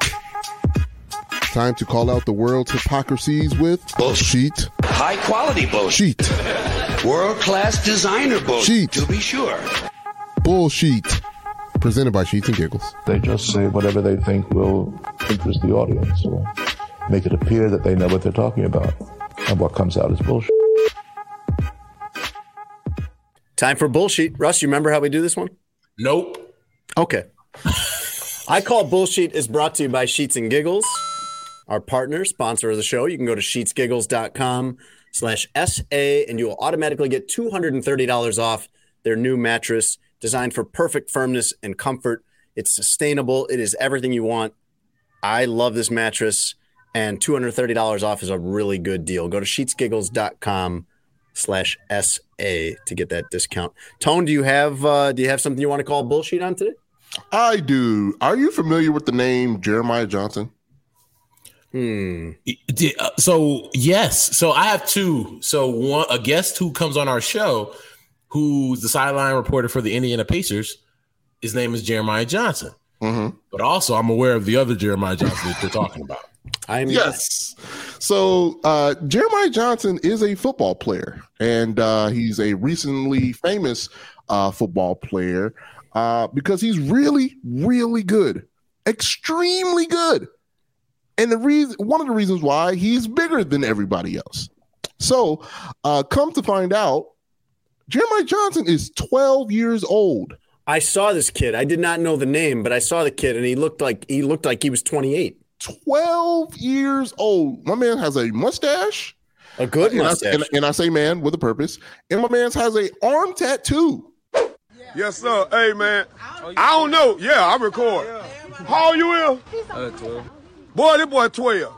Time to call out the world's hypocrisies with bullshit. High quality bullshit. World class designer bullshit. To be sure. Bullshit. Presented by Sheets and Giggles. They just say whatever they think will interest the audience or make it appear that they know what they're talking about. And what comes out is bullshit. Time for bullshit. Russ, you remember how we do this one? Nope. Okay. <laughs> I Call Bullshit is brought to you by Sheets and Giggles, our partner, sponsor of the show. You can go to sheetsgiggles.com slash SA and you will automatically get $230 off their new mattress designed for perfect firmness and comfort. It's sustainable. It is everything you want. I love this mattress, and two hundred thirty dollars off is a really good deal. Go to sheetsgiggles.com slash sa to get that discount. Tone, do you have uh, do you have something you want to call bullshit on today? I do. Are you familiar with the name Jeremiah Johnson? Hmm. Uh, So yes, so I have two. So one, a guest who comes on our show, who's the sideline reporter for the Indiana Pacers. His name is Jeremiah Johnson. Mm-hmm. But also, I'm aware of the other Jeremiah Johnson that you're talking about. <laughs> I'm Yes. So uh, Jeremiah Johnson is a football player, and uh, he's a recently famous uh, football player uh, because he's really, really good, extremely good. And the reason, one of the reasons why he's bigger than everybody else. So, uh, come to find out, Jeremiah Johnson is 12 years old. I saw this kid. I did not know the name, but I saw the kid, and he looked like he looked like he was twenty eight. 12 years old. My man has a mustache. A good And I- mustache. and, and I say man with a purpose. And my man's has a arm tattoo. Yes, sir. Hey, man. I don't know. Yeah, I record. How old you is? Uh, 12. Boy, this boy 12.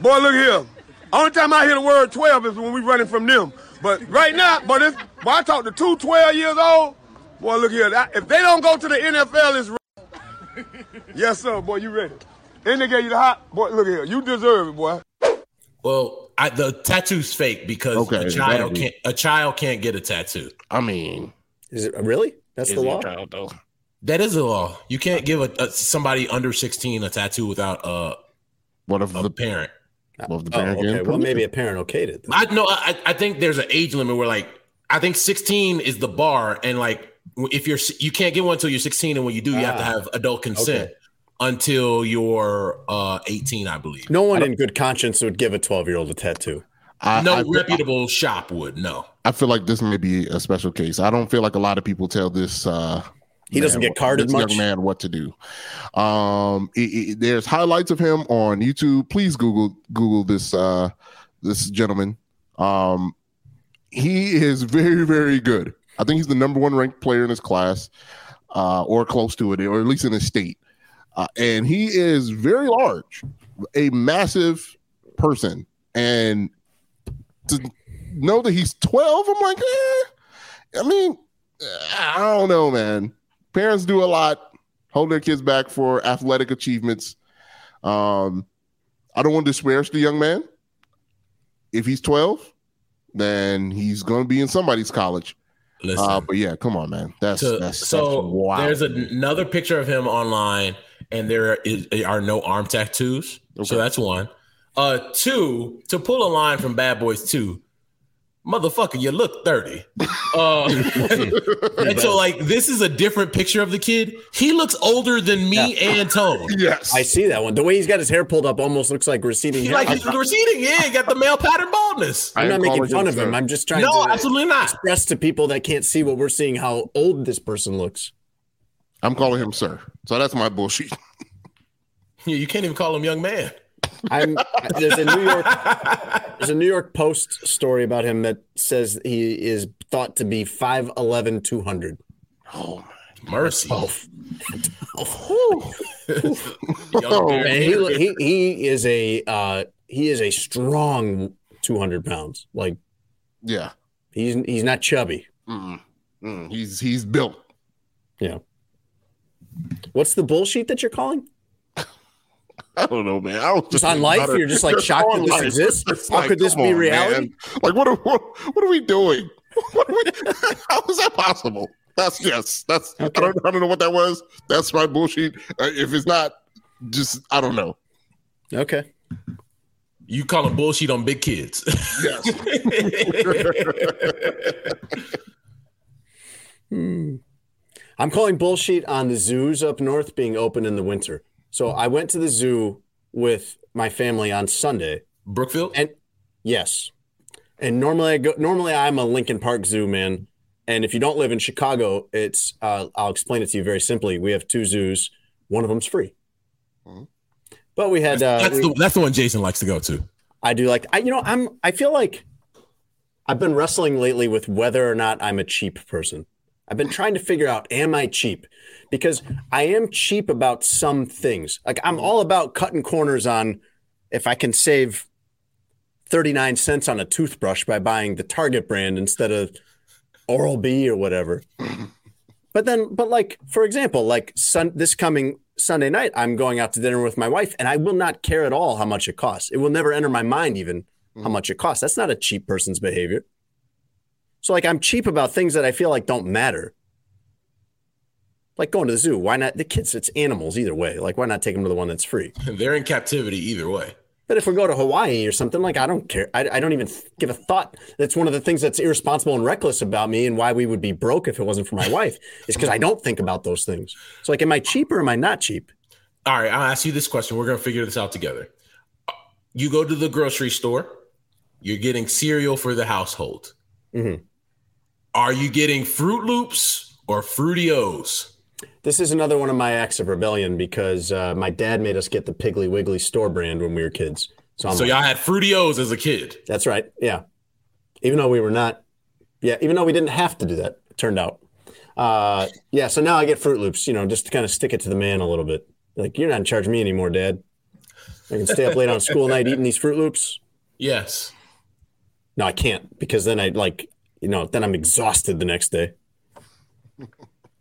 Boy, look here. Only time I hear the word 12 is when we running from them. But right now, but it's, boy, I talk to two 12 years old. Boy, look here. If they don't go to the NFL, it's r- Yes, sir. Boy, you ready? And they gave you the hot. Boy, look here. You deserve it, boy. Well, I, the tattoo's fake because Okay, a child be- can't a child can't get a tattoo. I mean, Is it really? That's the law. Child, That is the law. You can't give a, a somebody under 16 a tattoo without uh, what if a the parent. what if the Oh, parent okay. Well, maybe a parent okayed it. I know. I, I think there's an age limit where like I think 16 is the bar, and like if you're you can't get one until you're 16, and when you do, you have to Ah, have adult consent okay. until you're uh 18, I believe. No one in good conscience would give a twelve year old a tattoo. I, no I, reputable shop would. No. I feel like this may be a special case. I don't feel like a lot of people tell this. Uh, He doesn't get carded much? Young man, what to do? Um, it- it- there's highlights of him on YouTube. Please Google Google this uh, this gentleman. Um, he is very very good. I think he's the number one ranked player in his class, uh, or close to it, or at least in his state. Uh, and he is very large, a massive person, and to know that he's 12, I'm like, eh. I mean, I don't know, man. Parents do a lot, hold their kids back for athletic achievements. Um, I don't want to disparage the young man. If he's 12, then he's going to be in somebody's college. Listen. Uh, but yeah, come on, man. That's to- that's, so that's wow. there's another picture of him online, and there is, are no arm tattoos. So that's one. Uh, two to pull a line from Bad Boys Two. Motherfucker, you look 30. <laughs> Uh, <laughs> and so, like, this is a different picture of the kid. He looks older than me and Tone. <laughs> yes, I see that one. The way he's got his hair pulled up almost looks like receding He hair. like he's receding. Yeah, he got the male pattern baldness. I'm not making fun of him. sir. I'm just trying No, to absolutely not. express to people that can't see what we're seeing how old this person looks. I'm calling him sir. So that's my bullshit. You can't even call him young man. I'm there's a New York there's a New York Post story about him that says he is thought to be 5'11 200. Oh, Mercy. Oh, Young man. He, he he is a uh he is a strong 200 pounds. Like yeah. he's he's not chubby. Mm, mm, he's he's built. Yeah. What's the bullshit that you're calling? I don't know, man. I was Just on life? You're just, like, shocked that this life. exists? It's How could this be on, reality? man. Like, what are, what, what are we doing? <laughs> What are we, how is that possible? That's yes. That's I, don't, I don't know what that was. That's my bullshit. Uh, if it's not, just I don't know. Okay. You call him bullshit on big kids. Yes. <laughs> Hmm. I'm calling bullshit on the zoos up north being open in the winter. So I went to the zoo with my family on Sunday. Brookfield? And yes. And normally I go normally I'm a Lincoln Park Zoo man. And if you don't live in Chicago, it's uh, I'll explain it to you very simply. We have two zoos. One of them's free. But we had uh, that's we- the that's the one Jason likes to go to. I do like I you know I'm I feel like I've been wrestling lately with whether or not I'm a cheap person. I've been trying to figure out am I cheap? Because I am cheap about some things. Like I'm all about cutting corners on if I can save 39 cents on a toothbrush by buying the Target brand instead of Oral B or whatever. <laughs> But then, but like, for example, like sun, this coming Sunday night, I'm going out to dinner with my wife and I will not care at all how much it costs. It will never enter my mind even how mm. much it costs. That's not a cheap person's behavior. So like I'm cheap about things that I feel like don't matter. Like going to the zoo. Why not? The kids, it's animals either way. Like, why not take them to the one that's free? <laughs> They're in captivity either way. But if we go to Hawaii or something, like I don't care. I, I don't even give a thought. That's one of the things that's irresponsible and reckless about me, and why we would be broke if it wasn't for my <laughs> wife, is because I don't think about those things. So, like, am I cheap or am I not cheap? All right, I'll ask you this question. We're gonna figure this out together. You go to the grocery store. You're getting cereal for the household. Mm-hmm. Are you getting Fruit Loops or Fruity-O's? This is another one of my acts of rebellion because uh, my dad made us get the Piggly Wiggly store brand when we were kids. So, I'm so like, y'all had Fruity-O's as a kid. That's right. Yeah. Even though we were not, yeah, even though we didn't have to do that, it turned out. Uh, yeah. So now I get Fruit Loops, you know, just to kind of stick it to the man a little bit. Like, you're not in charge of me anymore, Dad. I can stay up late on school night eating these Fruit Loops. Yes. No, I can't because then I like, you know, then I'm exhausted the next day.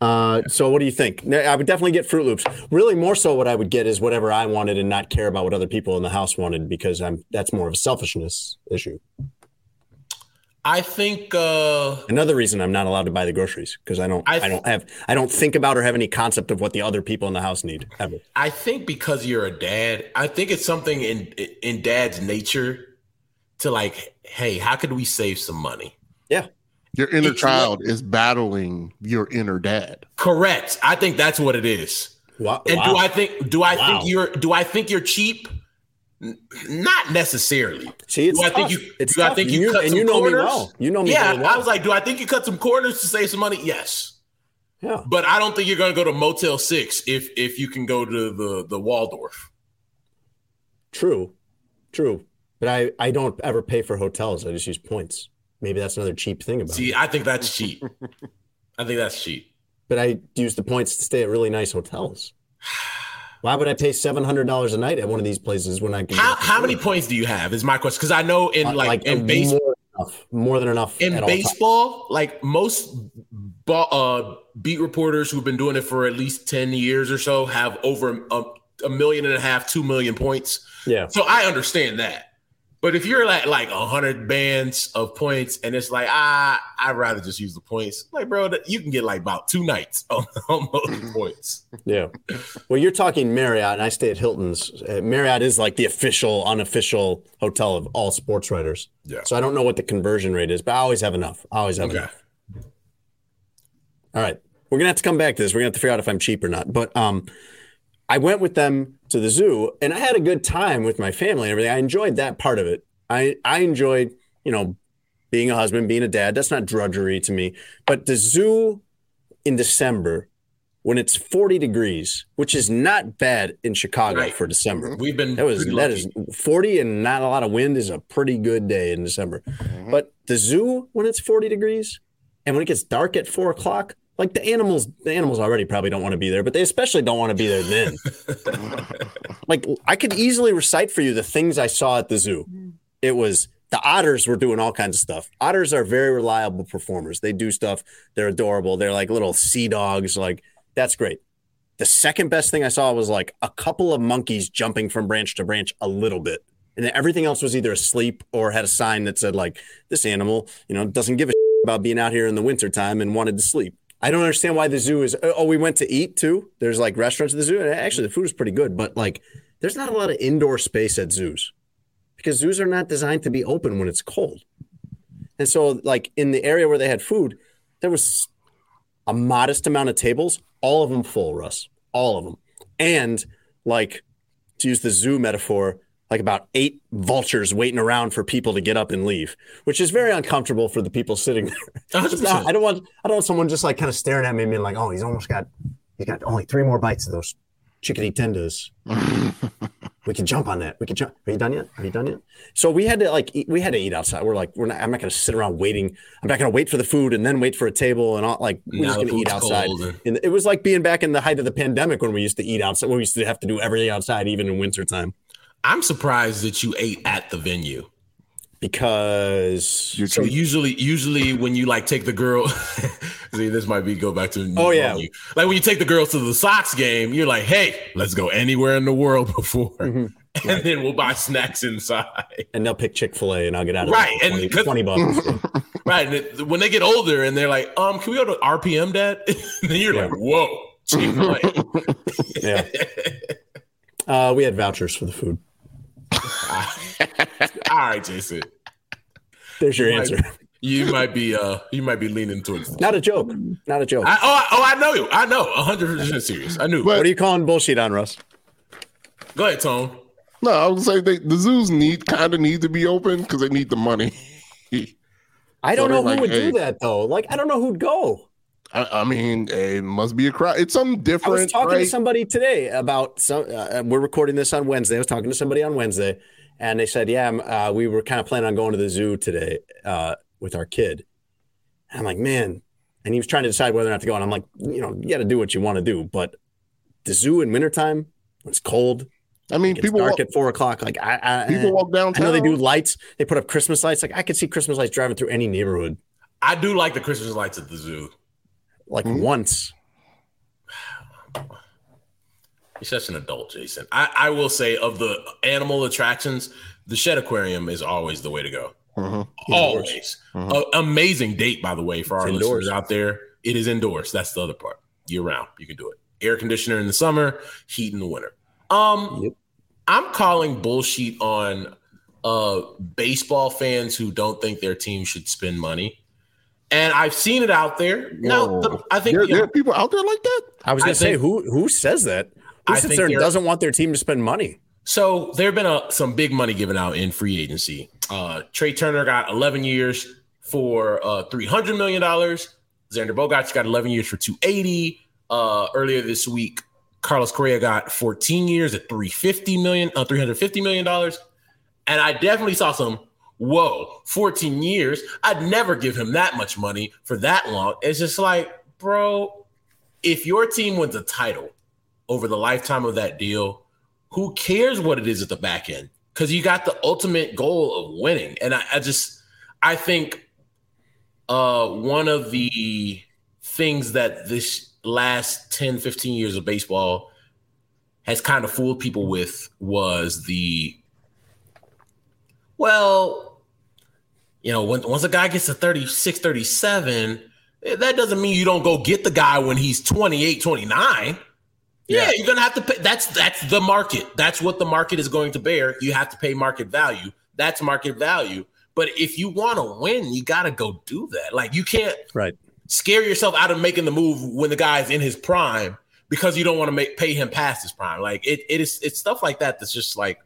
Uh, so what do you think? I would definitely get Fruit Loops. Really, more so, what I would get is whatever I wanted and not care about what other people in the house wanted because I'm that's more of a selfishness issue. I think uh, Another reason I'm not allowed to buy the groceries because I don't, I I, don't have, I don't think about or have any concept of what the other people in the house need ever. I think because you're a dad, I think it's something in in dad's nature to like, hey, how could we save some money? Yeah. Your inner It's child is battling your inner dad. Correct. I think that's what it is. Wow. And do. I think do I Wow. think you're do I think you're cheap? Not necessarily. See, it's do I tough. think you It's do I think you, You- cut and some you know me well. You know me Yeah, well. I was like, do I think you cut some corners to save some money? Yes. Yeah. But I don't think you're going to go to Motel Six if if you can go to the the Waldorf. True, true. But I, I don't ever pay for hotels. I just use points. Maybe that's another cheap thing about it. See, I think that's cheap. <laughs> I think that's cheap. But I use the points to stay at really nice hotels. <sighs> Why would I pay seven hundred dollars a night at one of these places when I can? How how many points do you have? Is my question because I know in Uh, like, in baseball, more than enough, more than enough in at all times. baseball, like most ba- uh, beat reporters who've been doing it for at least 10 years or so have over a, a million and a half, two million points. Yeah. So I understand that. But if you're at like 100 bands of points and it's like, ah, I'd rather just use the points, like, bro, you can get like about two nights <laughs> on, on those <laughs> points. Yeah. Well, you're talking Marriott, and I stay at Hilton's. Uh, Marriott is like the official, unofficial hotel of all sports writers. Yeah. So I don't know what the conversion rate is, but I always have enough. I always have Okay. enough. All right. We're gonna have to come back to this. We're gonna have to figure out if I'm cheap or not. But um, I went with them to the zoo, and I had a good time with my family and everything. I enjoyed that part of it. I I enjoyed, you know, being a husband, being a dad. That's not drudgery to me. But the zoo in December, when it's 40 degrees, which is not bad in Chicago Right. for December. Mm-hmm. We've been That was that is 40 and not a lot of wind is a pretty good day in December. Mm-hmm. But the zoo when it's 40 degrees and when it gets dark at four o'clock, like the animals, the animals already probably don't want to be there, but they especially don't want to be there then. <laughs> like I could easily recite for you the things I saw at the zoo. Mm-hmm. It was the otters were doing all kinds of stuff. Otters are very reliable performers. They do stuff. They're adorable. They're like little sea dogs. Like that's great. The second best thing I saw was like a couple of monkeys jumping from branch to branch a little bit. And then everything else was either asleep or had a sign that said like this animal, you know, doesn't give a about being out here in the wintertime and wanted to sleep. I don't understand why the zoo is oh, oh, we went to eat too. There's like restaurants at the zoo. And actually the food is pretty good, but like there's not a lot of indoor space at zoos because zoos are not designed to be open when it's cold. And so, like in the area where they had food, there was a modest amount of tables, all of them full, Russ, all of them. And like to use the zoo metaphor, like about eight vultures waiting around for people to get up and leave, which is very uncomfortable for the people sitting there. 100%. <laughs> I don't want I don't want someone just like kind of staring at me and being like, oh, he's almost got he's got only three more bites of those chickadee tenders. <laughs> we can jump on that. We can jump. Are you done yet? Are you done yet? So we had to like eat, we had to eat outside. We're like, we're not. I'm not going to sit around waiting. I'm not going to wait for the food and then wait for a table and all. Like we're Now just going to eat outside. cold And it was like being back in the height of the pandemic when we used to eat outside. When we used to have to do everything outside, even in wintertime. I'm surprised that you ate at the venue. because So usually, usually when you like take the girl, <laughs> see, this might be go back to Oh, yeah. you. like when you take the girls to the Sox game, you're like, hey, let's go anywhere in the world <laughs> before, Mm-hmm. and then we'll buy snacks inside. and they'll pick Chick Fil A, and I'll get out of Right, and for 20, 'cause- 20 bucks. <laughs> Right, and it, when they get older and they're like, um, can we go to RPM, Dad? then you're like, whoa, Chick-fil-A. yeah. Uh, we had vouchers for the food. <laughs> All right, Jason. There's your You might- answer. You might be uh you might be leaning towards Not a joke. Not a joke. I, oh, I, oh, I know you. I know. 100% serious. I knew. what are you calling bullshit on, Russ? Go ahead, Tone. No, I was say they, the zoos need kind of need to be open because they need the money. I don't So know who like, would hey. do that though. Like, I don't know who'd go. I, I mean, it must be a crowd. It's something different. I was talking right? to somebody today about some. Uh, we're recording this on Wednesday. I was talking to somebody on Wednesday, and they said, "Yeah, uh, we were kind of planning on going to the zoo today uh, with our kid." And I'm like, "Man," and he was trying to decide whether or not to go. And I'm like, "You know, you got to do what you want to do, but the zoo in wintertime, when it's cold, I mean, it's people dark walk, at four o'clock. Like, I, I people walk I know they do lights. They put up Christmas lights. Like, I could see Christmas lights driving through any neighborhood. I do like the Christmas lights at the zoo. Like Mm-hmm. once, You're such an adult, Jason. I, I will say of the animal attractions, the Shedd Aquarium is always the way to go. Mhm. Always. Mhm. A- amazing date, by the way, for It's our indoors. listeners out there. It is indoors. That's the other part. Year round, you can do it. Air conditioner in the summer, heat in the winter. Um, Yep. I'm calling bullshit on uh baseball fans who don't think their team should spend money. And I've seen it out there. Now, the- I think there, you know, there are people out there like that. I was going to say, who who says that? Who I sits think there and doesn't want their team to spend money? So there have been a, some big money given out in free agency. Uh, Trea Turner got 11 years for uh, 300 million dollars. Xander Bogaerts got 11 years for 280. Uh, earlier this week, Carlos Correa got 14 years at 350 million, uh, 350 million dollars. And I definitely saw some. Whoa, 14 years. I'd never give him that much money for that long. It's just like, bro, if your team wins a title over the lifetime of that deal, who cares what it is at the back end? Because you got the ultimate goal of winning. And I, I just, I think uh, one of the things that this last 10, 15 years of baseball has kind of fooled people with was the, well, you know, when, once a guy gets to 36, 37, eh, that doesn't mean you don't go get the guy when he's 28, 29. Yeah, you're gonna have to pay. That's that's the market. That's what the market is going to bear. You have to pay market value. That's market value. But if you want to win, you got to go do that. Like you can't Right. scare yourself out of making the move when the guy's in his prime because you don't want to make pay him past his prime. Like it, it is it's stuff like that that's just like,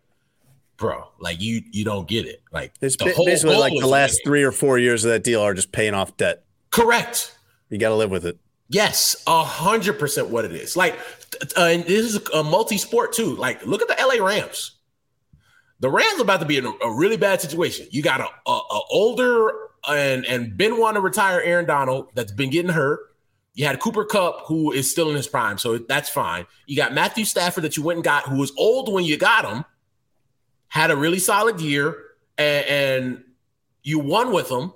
bro, like you you don't get it. Like It's the whole basically like the last three or four years of that deal are just paying off debt. Correct. You got to live with it. Yes, a hundred percent what it is. Like, uh, and this is a multi-sport too. Like, look at the LA Rams. The Rams about to be in a, a really bad situation. You got a, a, a older and and been wanting to retire Aaron Donald that's been getting hurt. You had Cooper Kupp who is still in his prime, so that's fine. You got Matthew Stafford that you went and got, who was old when you got him, had a really solid year, and, and you won with them.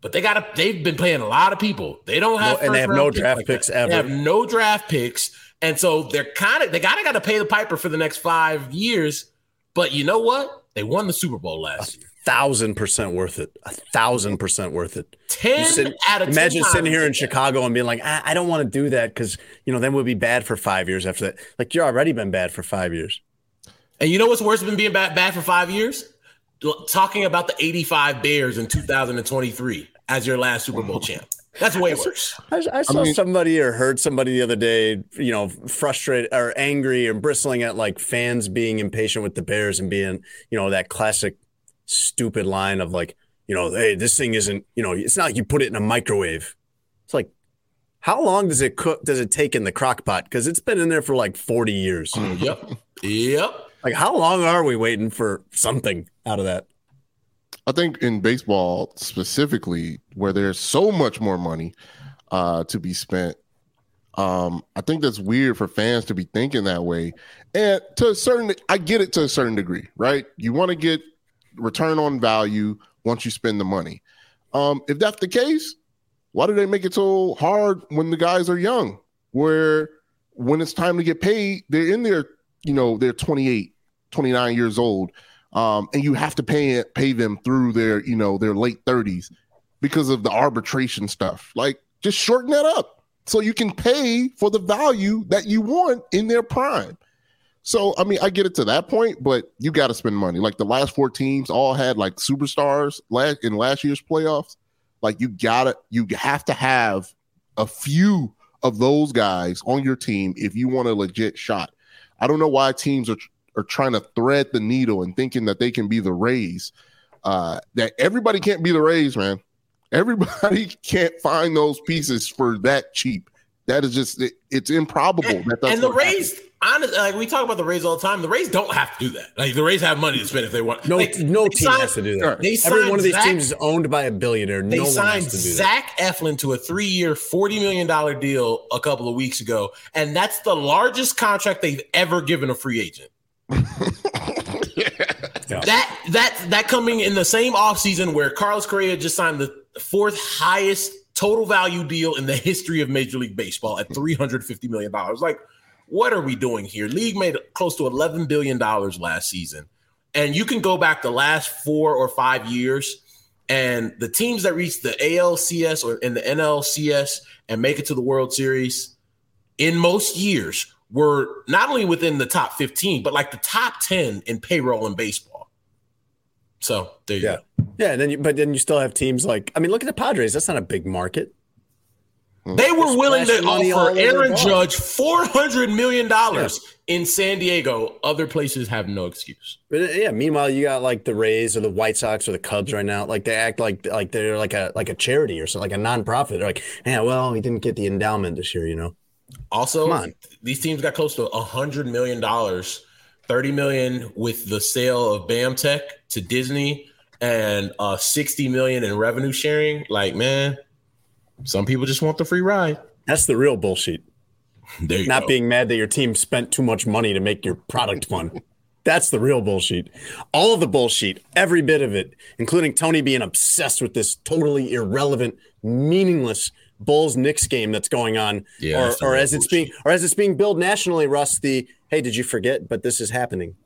But they got to, they've been playing a lot of people. They don't have No- and they have no picks draft like picks ever. They have no draft picks. And so they're kind of, they gotta got to pay the piper for the next five years. But you know what? They won the Super Bowl last year. Thousand percent worth it. A thousand percent worth it. 10 You sit- out of 10 imagine sitting here in they did that. Chicago and being like, I, I don't want to do that because you know then we'll be bad for five years after that. Like you're already been bad for five years. And you know what's worse than being bad, bad for five years? Talking about the 85 Bears in 2023 as your last Super Bowl champ. That's way worse. I, I saw mean- somebody or heard somebody the other day, you know, frustrated or angry and bristling at like fans being impatient with the Bears and being, you know, that classic stupid line of like, you know, hey, this thing isn't, you know, it's not like you put it in a microwave. It's like, how long does it cook? Does it take in the crock pot? Because it's been in there for like 40 years. Mm, yep. Yep. Like, how long are we waiting for something out of that? I think in baseball specifically, where there's so much more money uh, to be spent, um, I think that's weird for fans to be thinking that way. And to a certain, I get it to a certain degree, right? You want to get return on value once you spend the money. Um, if that's the case, why do they make it so hard when the guys are young? Where when it's time to get paid, they're in their, you know, they're 28, 29 years old. Um, and you have to pay pay them through their, you know, their late 30s because of the arbitration stuff. Like, just shorten that up so you can pay for the value that you want in their prime. So, I mean, I get it to that point, but you got to spend money. Like the last four teams all had like superstars last in last year's playoffs. Like you gotta, you have to have a few of those guys on your team if you want a legit shot. I don't know why teams are are trying to thread the needle and thinking that they can be the Rays. Uh, that everybody can't be the Rays, man. Everybody <laughs> can't find those pieces for that cheap. That is just it, it's improbable. And, that and the Rays, honestly, like we talk about the Rays all the time. The Rays don't have to do that. Like the Rays have money to spend if they want. No, like, no team signed, has to do that. They Every one of these Zach, teams is owned by a billionaire. They no signed Zach Eflin to a three-year, forty million dollar deal a couple of weeks ago, and that's the largest contract they've ever given a free agent. <laughs> yeah. That that that coming in the same offseason where Carlos Correa just signed the fourth highest total value deal in the history of Major League Baseball at $350 million. Like, what are we doing here? League made close to $11 billion last season. And you can go back the last four or five years, and the teams that reach the ALCS or in the NLCS and make it to the World Series in most years were not only within the top 15, but like the top 10 in payroll in baseball. So there you yeah. go. Yeah, and then you, but then you still have teams like I mean, look at the Padres. That's not a big market. They were willing to offer Aaron Judge four hundred million dollars yeah. in San Diego. Other places have no excuse. But uh, yeah, meanwhile, you got like the Rays or the White Sox or the Cubs right now. Like they act like like they're like a like a charity or something, like a nonprofit. They're like, yeah, well, we didn't get the endowment this year, you know. Also, these teams got close to a hundred million dollars, thirty million with the sale of BAM Tech to Disney and uh 60 million in revenue sharing like man some people just want the free ride. That's the real bullshit. Not go. being mad that your team spent too much money to make your product fun. That's the real bullshit. All of the bullshit every bit of it including tony being obsessed with this totally irrelevant meaningless bulls Knicks game that's going on. Yeah, or, or as it's being or as it's being billed nationally russ the hey did you forget? But this is happening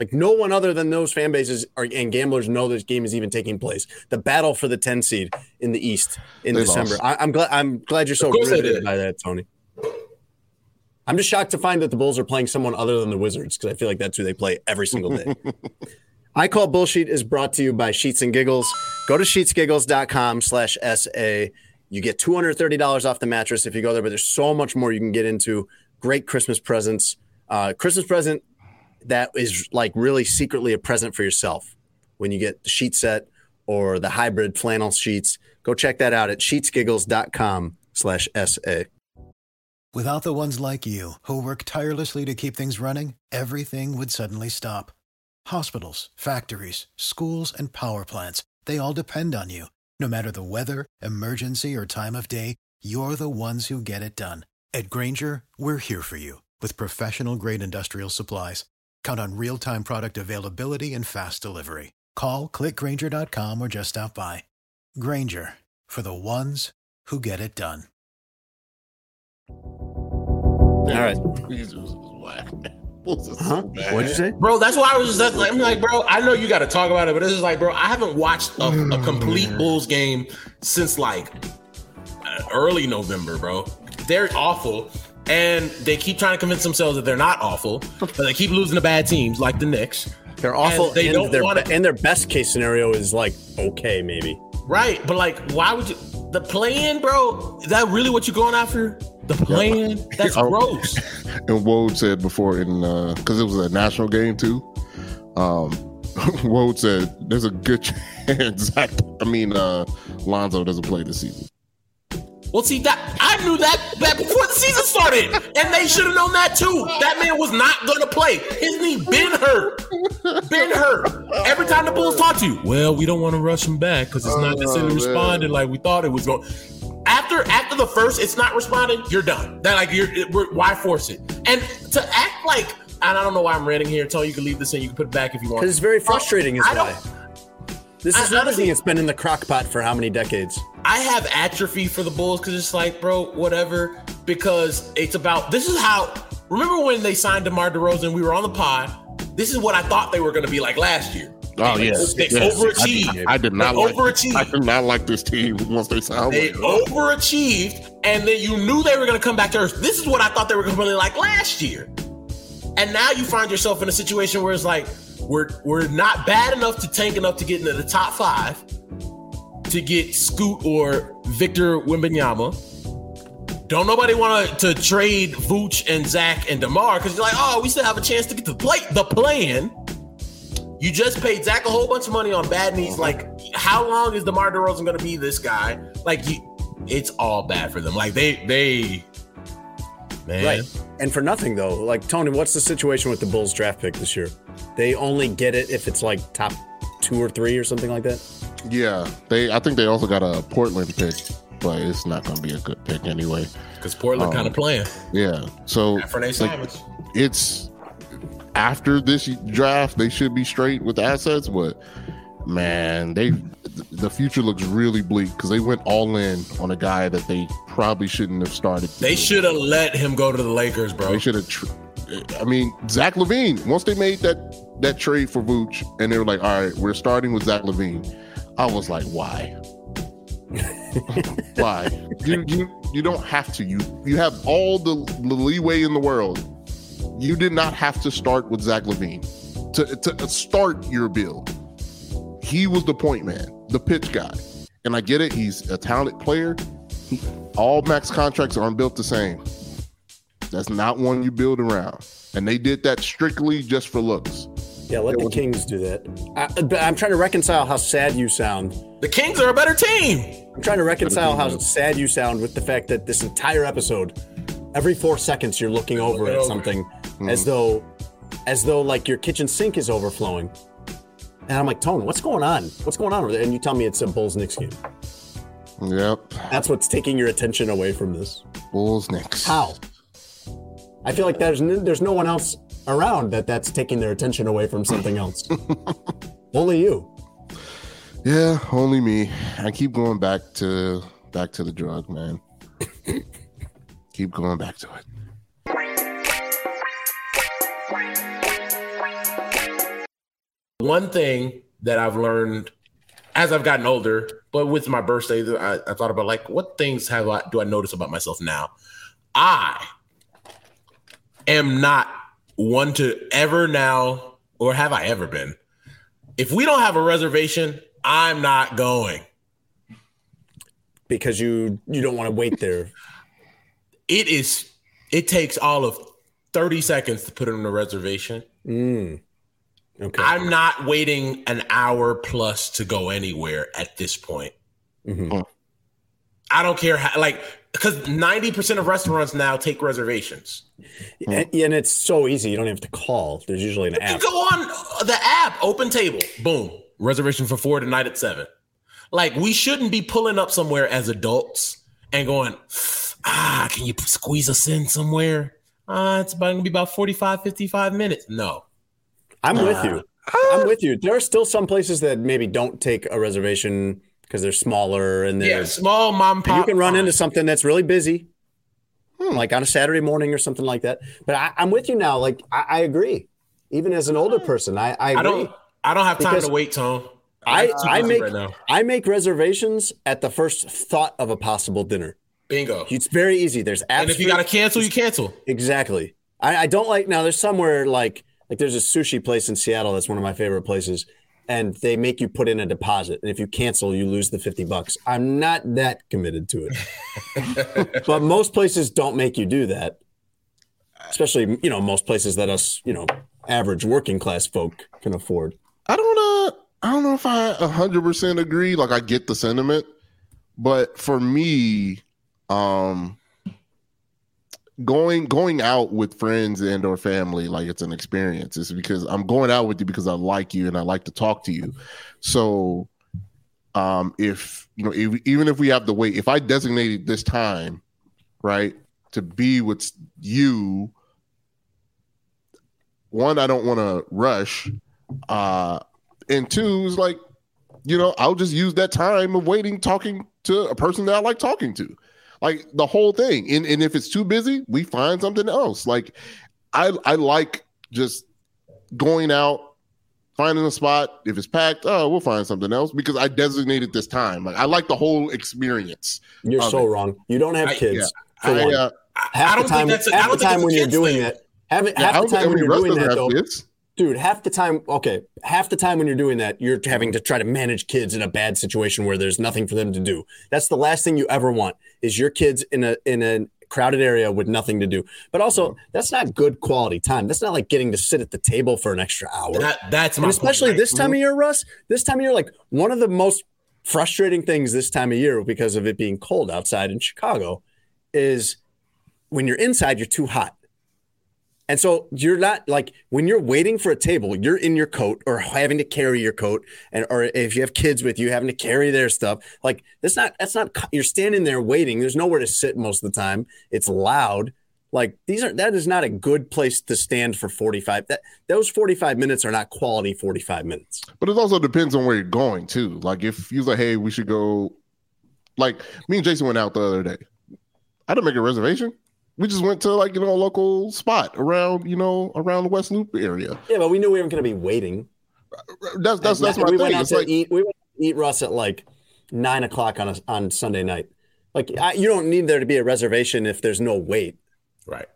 like no one other than those fan bases are, and gamblers know this game is even taking place. The battle for the 10 seed in the East in they December. I, am glad. I'm glad you're so riveted by that, Tony. I'm just shocked to find that the Bulls are playing someone other than the Wizards because I feel like that's who they play every single day. <laughs> I call bullshit is brought to you by Sheets and Giggles. Go to sheetsgiggles.com slash SA. You get $230 off the mattress if you go there, but there's so much more you can get into. Great Christmas presents. Uh, Christmas present that is like really secretly a present for yourself when you get the sheet set or the hybrid flannel sheets. Go check that out at sheetsgiggles.com slash SA. Without the ones like you who work tirelessly to keep things running, everything would suddenly stop. Hospitals, factories, schools, and power plants, they all depend on you. No matter the weather, emergency, or time of day, you're the ones who get it done. At Grainger, we're here for you with professional grade industrial supplies. Count on real time product availability and fast delivery. Call clickgrainger.com or just stop by. Grainger for the ones who get it done. All right. Huh? What'd you say, bro? That's why I was just I'm like, bro. I know you got to talk about it, but this is like, bro. I haven't watched a, a complete mm. Bulls game since like early November, bro. They're awful. And they keep trying to convince themselves that they're not awful, but they keep losing to bad teams like the Knicks. They're awful. And they and don't their, want to. And their best case scenario is like okay, maybe. Right, but like, why would you? The play-in, bro. Is that really what you're going after? The play-in? That's <laughs> gross. <laughs> and Woj said before in because uh, it was a national game too. Um, <laughs> Woj said there's a good chance. Zach, I mean, uh, Lonzo doesn't play this season. Well, see that I knew that that before the season started, and they should have known that too. That man was not going to play. His knee been hurt, been hurt. Every time the Bulls talk to you, well, we don't want to rush him back because it's not oh, necessarily Oh, man. responding like we thought it was going. After after the first, it's not responding. You're done. That like you're it- we're, why force it? And to act like and I don't know why I'm ranting here. Tony, you can leave this in. You can put it back if you want. Because it's very frustrating, is I why. This I- is another honestly- thing that's been in the crock pot for how many decades? I have atrophy for the Bulls because it's like, bro, whatever. Because it's about this is how. Remember when they signed DeMar DeRozan? And we were on the pod. This is what I thought they were going to be like last year. Oh They- yeah, they Yes. overachieved. I, I did not They like. overachieved. I did not like this team once they signed. They Wade. overachieved, and then you knew they were going to come back to earth. This is what I thought they were going to be like last year. And now you find yourself in a situation where it's like we're we're not bad enough to tank enough to get into the top five to get Scoot or Victor Wembanyama. Don't nobody want to trade Vooch and Zach and Demar because you're like, oh, we still have a chance to get the play the plan. You just paid Zach a whole bunch of money on bad knees. Like, how long is DeMar DeRozan going to be this guy? Like, you, it's all bad for them. Like, they they man. Right. And for nothing though, like Tony, what's the situation with the Bulls draft pick this year? They only get it if it's like top two or three or something like that. Yeah, they. I think they also got a Portland pick, but it's not going to be a good pick anyway. Because Portland Um, kind of playing. Yeah, so Fernay like, Savage. it's after this draft they should be straight with assets, but man, they the future looks really bleak because they went all in on a guy that they probably shouldn't have started. They should have let him go to the Lakers, bro. They should have. Tr- I mean, Zach LaVine. Once they made that that trade for Vooch, and they were like, "All right, we're starting with Zach LaVine," I was like, "Why? <laughs> Why? You you you don't have to. You you have all the, the leeway in the world. You did not have to start with Zach LaVine to to start your build. He was the point man, the pitch guy, and I get it. He's a talented player. He- all max contracts aren't built the same. That's not one you build around. And they did that strictly just for looks. Yeah, let the Kings do that. I, but I'm trying to reconcile how sad you sound. The Kings are a better team. I'm trying to reconcile how sad you sound with the fact that this entire episode, every four seconds, you're looking over at over. something mm-hmm. as though, as though like your kitchen sink is overflowing. And I'm like, Tone, what's going on? What's going on over there? And you tell me it's a Bulls Knicks game. Yep. That's what's taking your attention away from this. Bulls Knicks. How? I feel like there's there's no one else around that that's taking their attention away from something else. <laughs> Only you. Yeah, only me. I keep going back to back to the drug, man. <laughs> keep going back to it. One thing that I've learned as I've gotten older, but with my birthday, I, I thought about like what things have I do I notice about myself now? I am not one to ever now, or have I ever been? If we don't have a reservation, I'm not going. Because you you don't want to wait there. It is. It takes all of thirty seconds to put in a reservation. Mm. Okay. I'm not waiting an hour plus to go anywhere at this point. Mm-hmm. I don't care how, like, because 90% of restaurants now take reservations. And, and it's so easy. You don't have to call. There's usually an You app. You go on the app, open table, boom, reservation for four tonight at seven. Like, we shouldn't be pulling up somewhere as adults and going, ah, can you squeeze us in somewhere? Uh, it's about gonna be about 45, 55 minutes. No. I'm with uh, you. I'm uh, with you. There are still some places that maybe don't take a reservation because they're smaller and they're small mom and you can run into something that's really busy, hmm, like on a Saturday morning or something like that. But I, I'm with you now. Like I, I agree. Even as an older uh, person, I, I, I agree. don't I don't have time to wait, Tone. I, I make right. I make reservations at the first thought of a possible dinner. Bingo. It's very easy. There's apps. And if you got to cancel, you cancel. Exactly. I, I don't like now. There's somewhere like like there's a sushi place in Seattle that's one of my favorite places, and they make you put in a deposit, and if you cancel, you lose the fifty bucks. I'm not that committed to it, <laughs> but most places don't make you do that. Especially, you know, most places that us, you know, average working class folk can afford. I don't know. I don't know if I hundred percent agree. Like I get the sentiment, but for me, um going going out with friends and or family like it's an experience. It's because i'm going out with you because i like you and i like to talk to you. So um if you know if, even if we have to wait if i designated this time right to be with you one i don't want to rush uh and two is like you know i'll just use that time of waiting talking to a person that i like talking to like the whole thing and, and if it's too busy we find something else like i i like just going out finding a spot if it's packed oh we'll find something else because i designated this time like i like the whole experience You're so it. wrong. You don't have I- kids. yeah. for I, one. uh, half I don't the think time, that's a- I half don't the time when you're doing thing. that, half, Yeah, half the time when you're doing that, though, kids. Dude, half the time, okay, half the time when you're doing that, you're having to try to manage kids in a bad situation where there's nothing for them to do. That's the last thing you ever want is your kids in a in a crowded area with nothing to do. But also, mm-hmm. that's not good quality time. That's not like getting to sit at the table for an extra hour. That, that's And my especially point, this time mm-hmm. of year, Russ. This time of year, like one of the most frustrating things this time of year because of it being cold outside in Chicago is when you're inside, you're too hot. And so you're not like when you're waiting for a table, you're in your coat or having to carry your coat, and or if you have kids with you, having to carry their stuff. Like that's not that's not you're standing there waiting. There's nowhere to sit most of the time. It's loud. Like these are that is not a good place to stand for 45. That those 45 minutes are not quality 45 minutes. But it also depends on where you're going too. Like if you're like, hey, we should go. Like me and Jason went out the other day. I didn't make a reservation. We just went to like you know a local spot around you know around the West Loop area. Yeah, but we knew we weren't going to be waiting. That's that's that's my we thing. Went out to like eat. We went to eat Russ at like nine o'clock on a, on Sunday night. Like I, you don't need there to be a reservation if there's no wait. Right.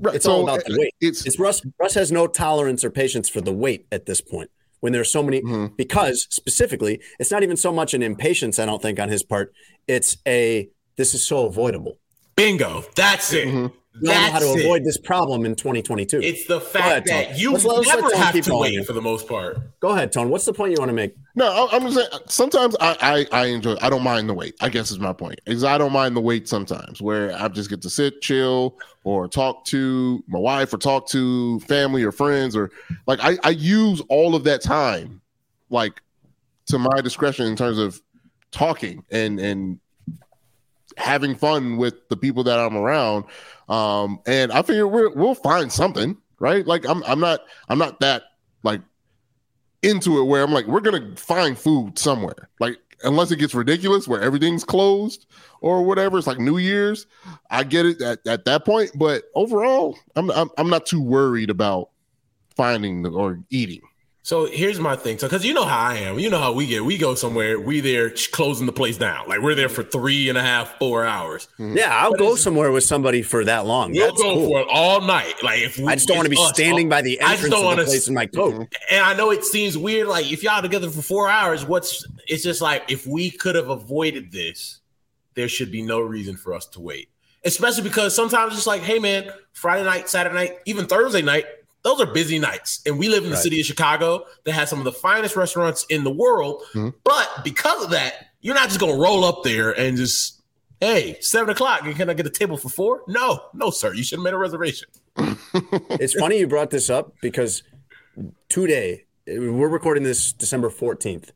Right, It's all about the wait. It's, It's Russ. Russ has no tolerance or patience for the wait at this point. When there's so many, Mm-hmm. because specifically, it's not even so much an impatience. I don't think on his part. It's a this is so avoidable. Bingo. That's it. Mm-hmm. You don't know how to it. avoid this problem in 2022. It's the Go fact ahead, that you Let's- let's never have to wait here. for the most part. Go ahead, Tone. What's the point you want to make? No, I- I'm just saying. Sometimes I, I I enjoy. I don't mind the wait. I guess is my point. Is I don't mind the wait sometimes, where I just get to sit, chill, or talk to my wife, or talk to family or friends, or like I I use all of that time, like to my discretion in terms of talking and and having fun with the people that I'm around. Um, and I figure we're, we'll find something, right? Like I'm I'm not I'm not that like into it where I'm like, we're gonna find food somewhere. Like, unless it gets ridiculous where everything's closed or whatever. It's like New Year's. I get it at, at that point, but overall, I'm, I'm I'm not too worried about finding or eating. So here's my thing. So, because you know how I am, you know how we get. We go somewhere, we there closing the place down. Like we're there for three and a half, four hours. Mm-hmm. Yeah, I'll go somewhere with somebody for that long. We'll That's go cool. for it all night. Like if we, I just don't want to be us, standing by the I just entrance don't of the place in my coat. And I know it seems weird, like if y'all together for four hours, what's it's just like if we could have avoided this, there should be no reason for us to wait. Especially because sometimes it's like, hey man, Friday night, Saturday night, even Thursday night, those are busy nights. And we live in the Right. city of Chicago that has some of the finest restaurants in the world. Hmm. But because of that, you're not just gonna roll up there and just, hey, seven o'clock, can I get a table for four? No, no, sir. You should have made a reservation. <laughs> it's funny you brought this up because today we're recording this December 14th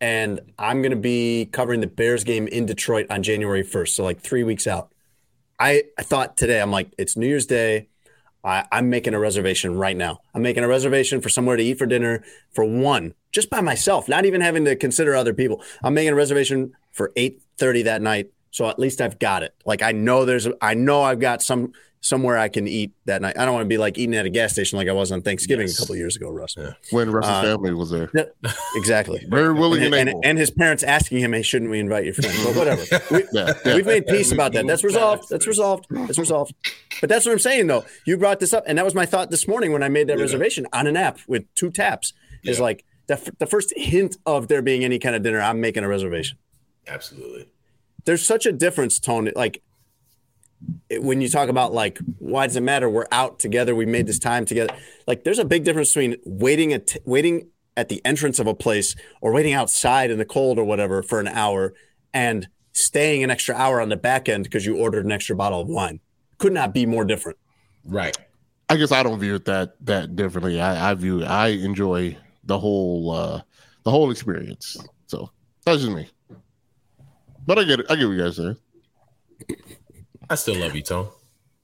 and I'm going to be covering the Bears game in Detroit on January 1st. So like three weeks out. I, I thought today, I'm like, it's New Year's Day. I, I'm making a reservation right now. I'm making a reservation for somewhere to eat for dinner for one, just by myself, not even having to consider other people. I'm making a reservation for 8:30 that night, so at least I've got it. Like I know there's, I know I've got some somewhere I can eat that night. I don't want to be like eating at a gas station like I was on Thanksgiving a couple years ago, Russ. Yeah. When Russ's Uh, family was there, Exactly. <laughs> very willing and, and, and, and his parents asking him, "Hey, shouldn't we invite your friend?" But whatever. <laughs> We, Yeah, yeah. We've made peace about that. That's resolved. That's resolved. That's resolved. But that's what I'm saying, though. You brought this up, and that was my thought this morning when I made that reservation on an app with two taps. Is like the, f- the first hint of there being any kind of dinner. I'm making a reservation. Absolutely. There's such a difference, Tony. Like it- when you talk about like why does it matter? We're out together. We made this time together. Like there's a big difference between waiting at waiting at the entrance of a place or waiting outside in the cold or whatever for an hour and staying an extra hour on the back end because you ordered an extra bottle of wine. Could not be more different. Right. I guess I don't view it that that differently. I, I view I enjoy the whole uh the whole experience. So that's just me. But I get it. I get what you guys saying. I still love you, Tone.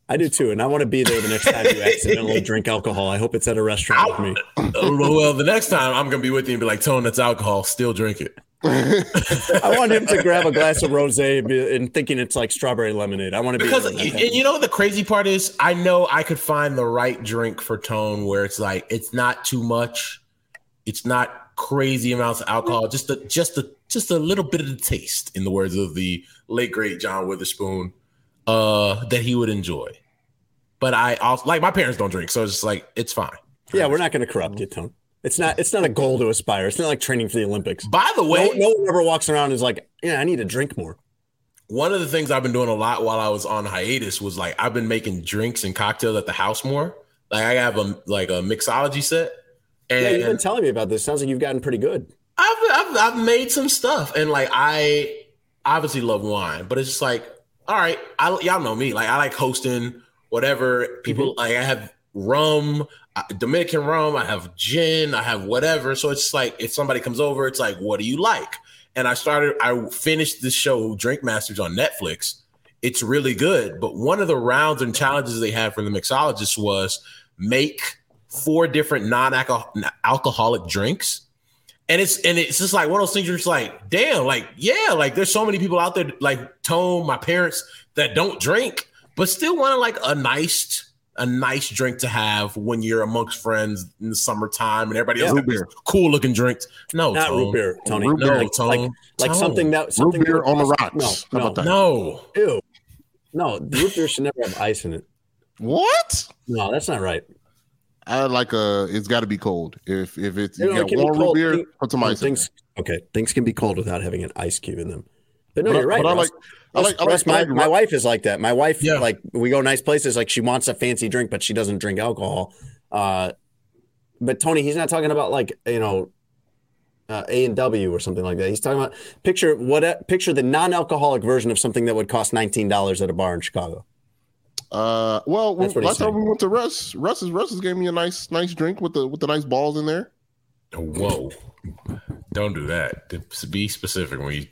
I do too, and I want to be there the next time you accidentally <laughs> drink alcohol. I hope it's at a restaurant with me. Uh, well, the next time I'm gonna be with you and be like, Tone, that's alcohol. Still drink it. <laughs> I want him to grab a glass of rosé and, be- and thinking it's like strawberry lemonade. I want to be because there when that and you know what the crazy part is i know i could find the right drink for tone where it's like it's not too much it's not crazy amounts of alcohol just a just a just a little bit of the taste in the words of the late great john witherspoon uh that he would enjoy but i also like my parents don't drink so it's just like it's fine yeah, we're not going to corrupt you, Tone. It's not. It's not a goal to aspire. It's not like training for the Olympics. by the way No, no one ever walks around and is like, "Yeah, I need to drink more." one of the things I've been doing a lot while I was on hiatus was like I've been making drinks and cocktails at the house more. Like I have a like a mixology set, and yeah, you've been telling me about this. Sounds like you've gotten pretty good. I've, I've I've made some stuff, and like I obviously love wine, but it's just like, all right, I y'all know me. Like I like hosting whatever people Mm-hmm. like. I have rum, uh, Dominican rum. I have gin. I have whatever. So it's like if somebody comes over, it's like, what do you like? And I started. I finished the show Drink Masters on Netflix. It's really good, but one of the rounds and challenges they had for the mixologists was make four different non-alcoholic drinks and it's and it's just like one of those things you're just like, damn, like, yeah, like there's so many people out there like Tone, my parents, that don't drink, but still want to like a nice, a nice drink to have when you're amongst friends in the summertime and everybody else Yeah. got these cool looking drinks. No, Not Tone. root beer, Tony. No, like, Tone. like, like Tone. something that something beer on the rocks. No, How no, about that? No. Ew. No, root beer should never have ice in it. What? No, that's not right. I like a. It's got to be cold. If if it's You you know, it got can be warm root beer, Thing- put some ice in things, okay, things can be cold without having an ice cube in them. But no, But you're right. but I Russ. like- I like- I like- my, I my wife is like that. My wife, Yeah. like, we go nice places. Like, she wants a fancy drink, but she doesn't drink alcohol. Uh, but Tony, he's not talking about like you know, uh, A and W or something like that. He's talking about picture what picture the non-alcoholic version of something that would cost nineteen dollars at a bar in Chicago. Uh, well, when, That's last time we went to Russ, Russ's Russ's gave me a nice nice drink with the with the nice balls in there. Whoa. Don't do that. To be specific when you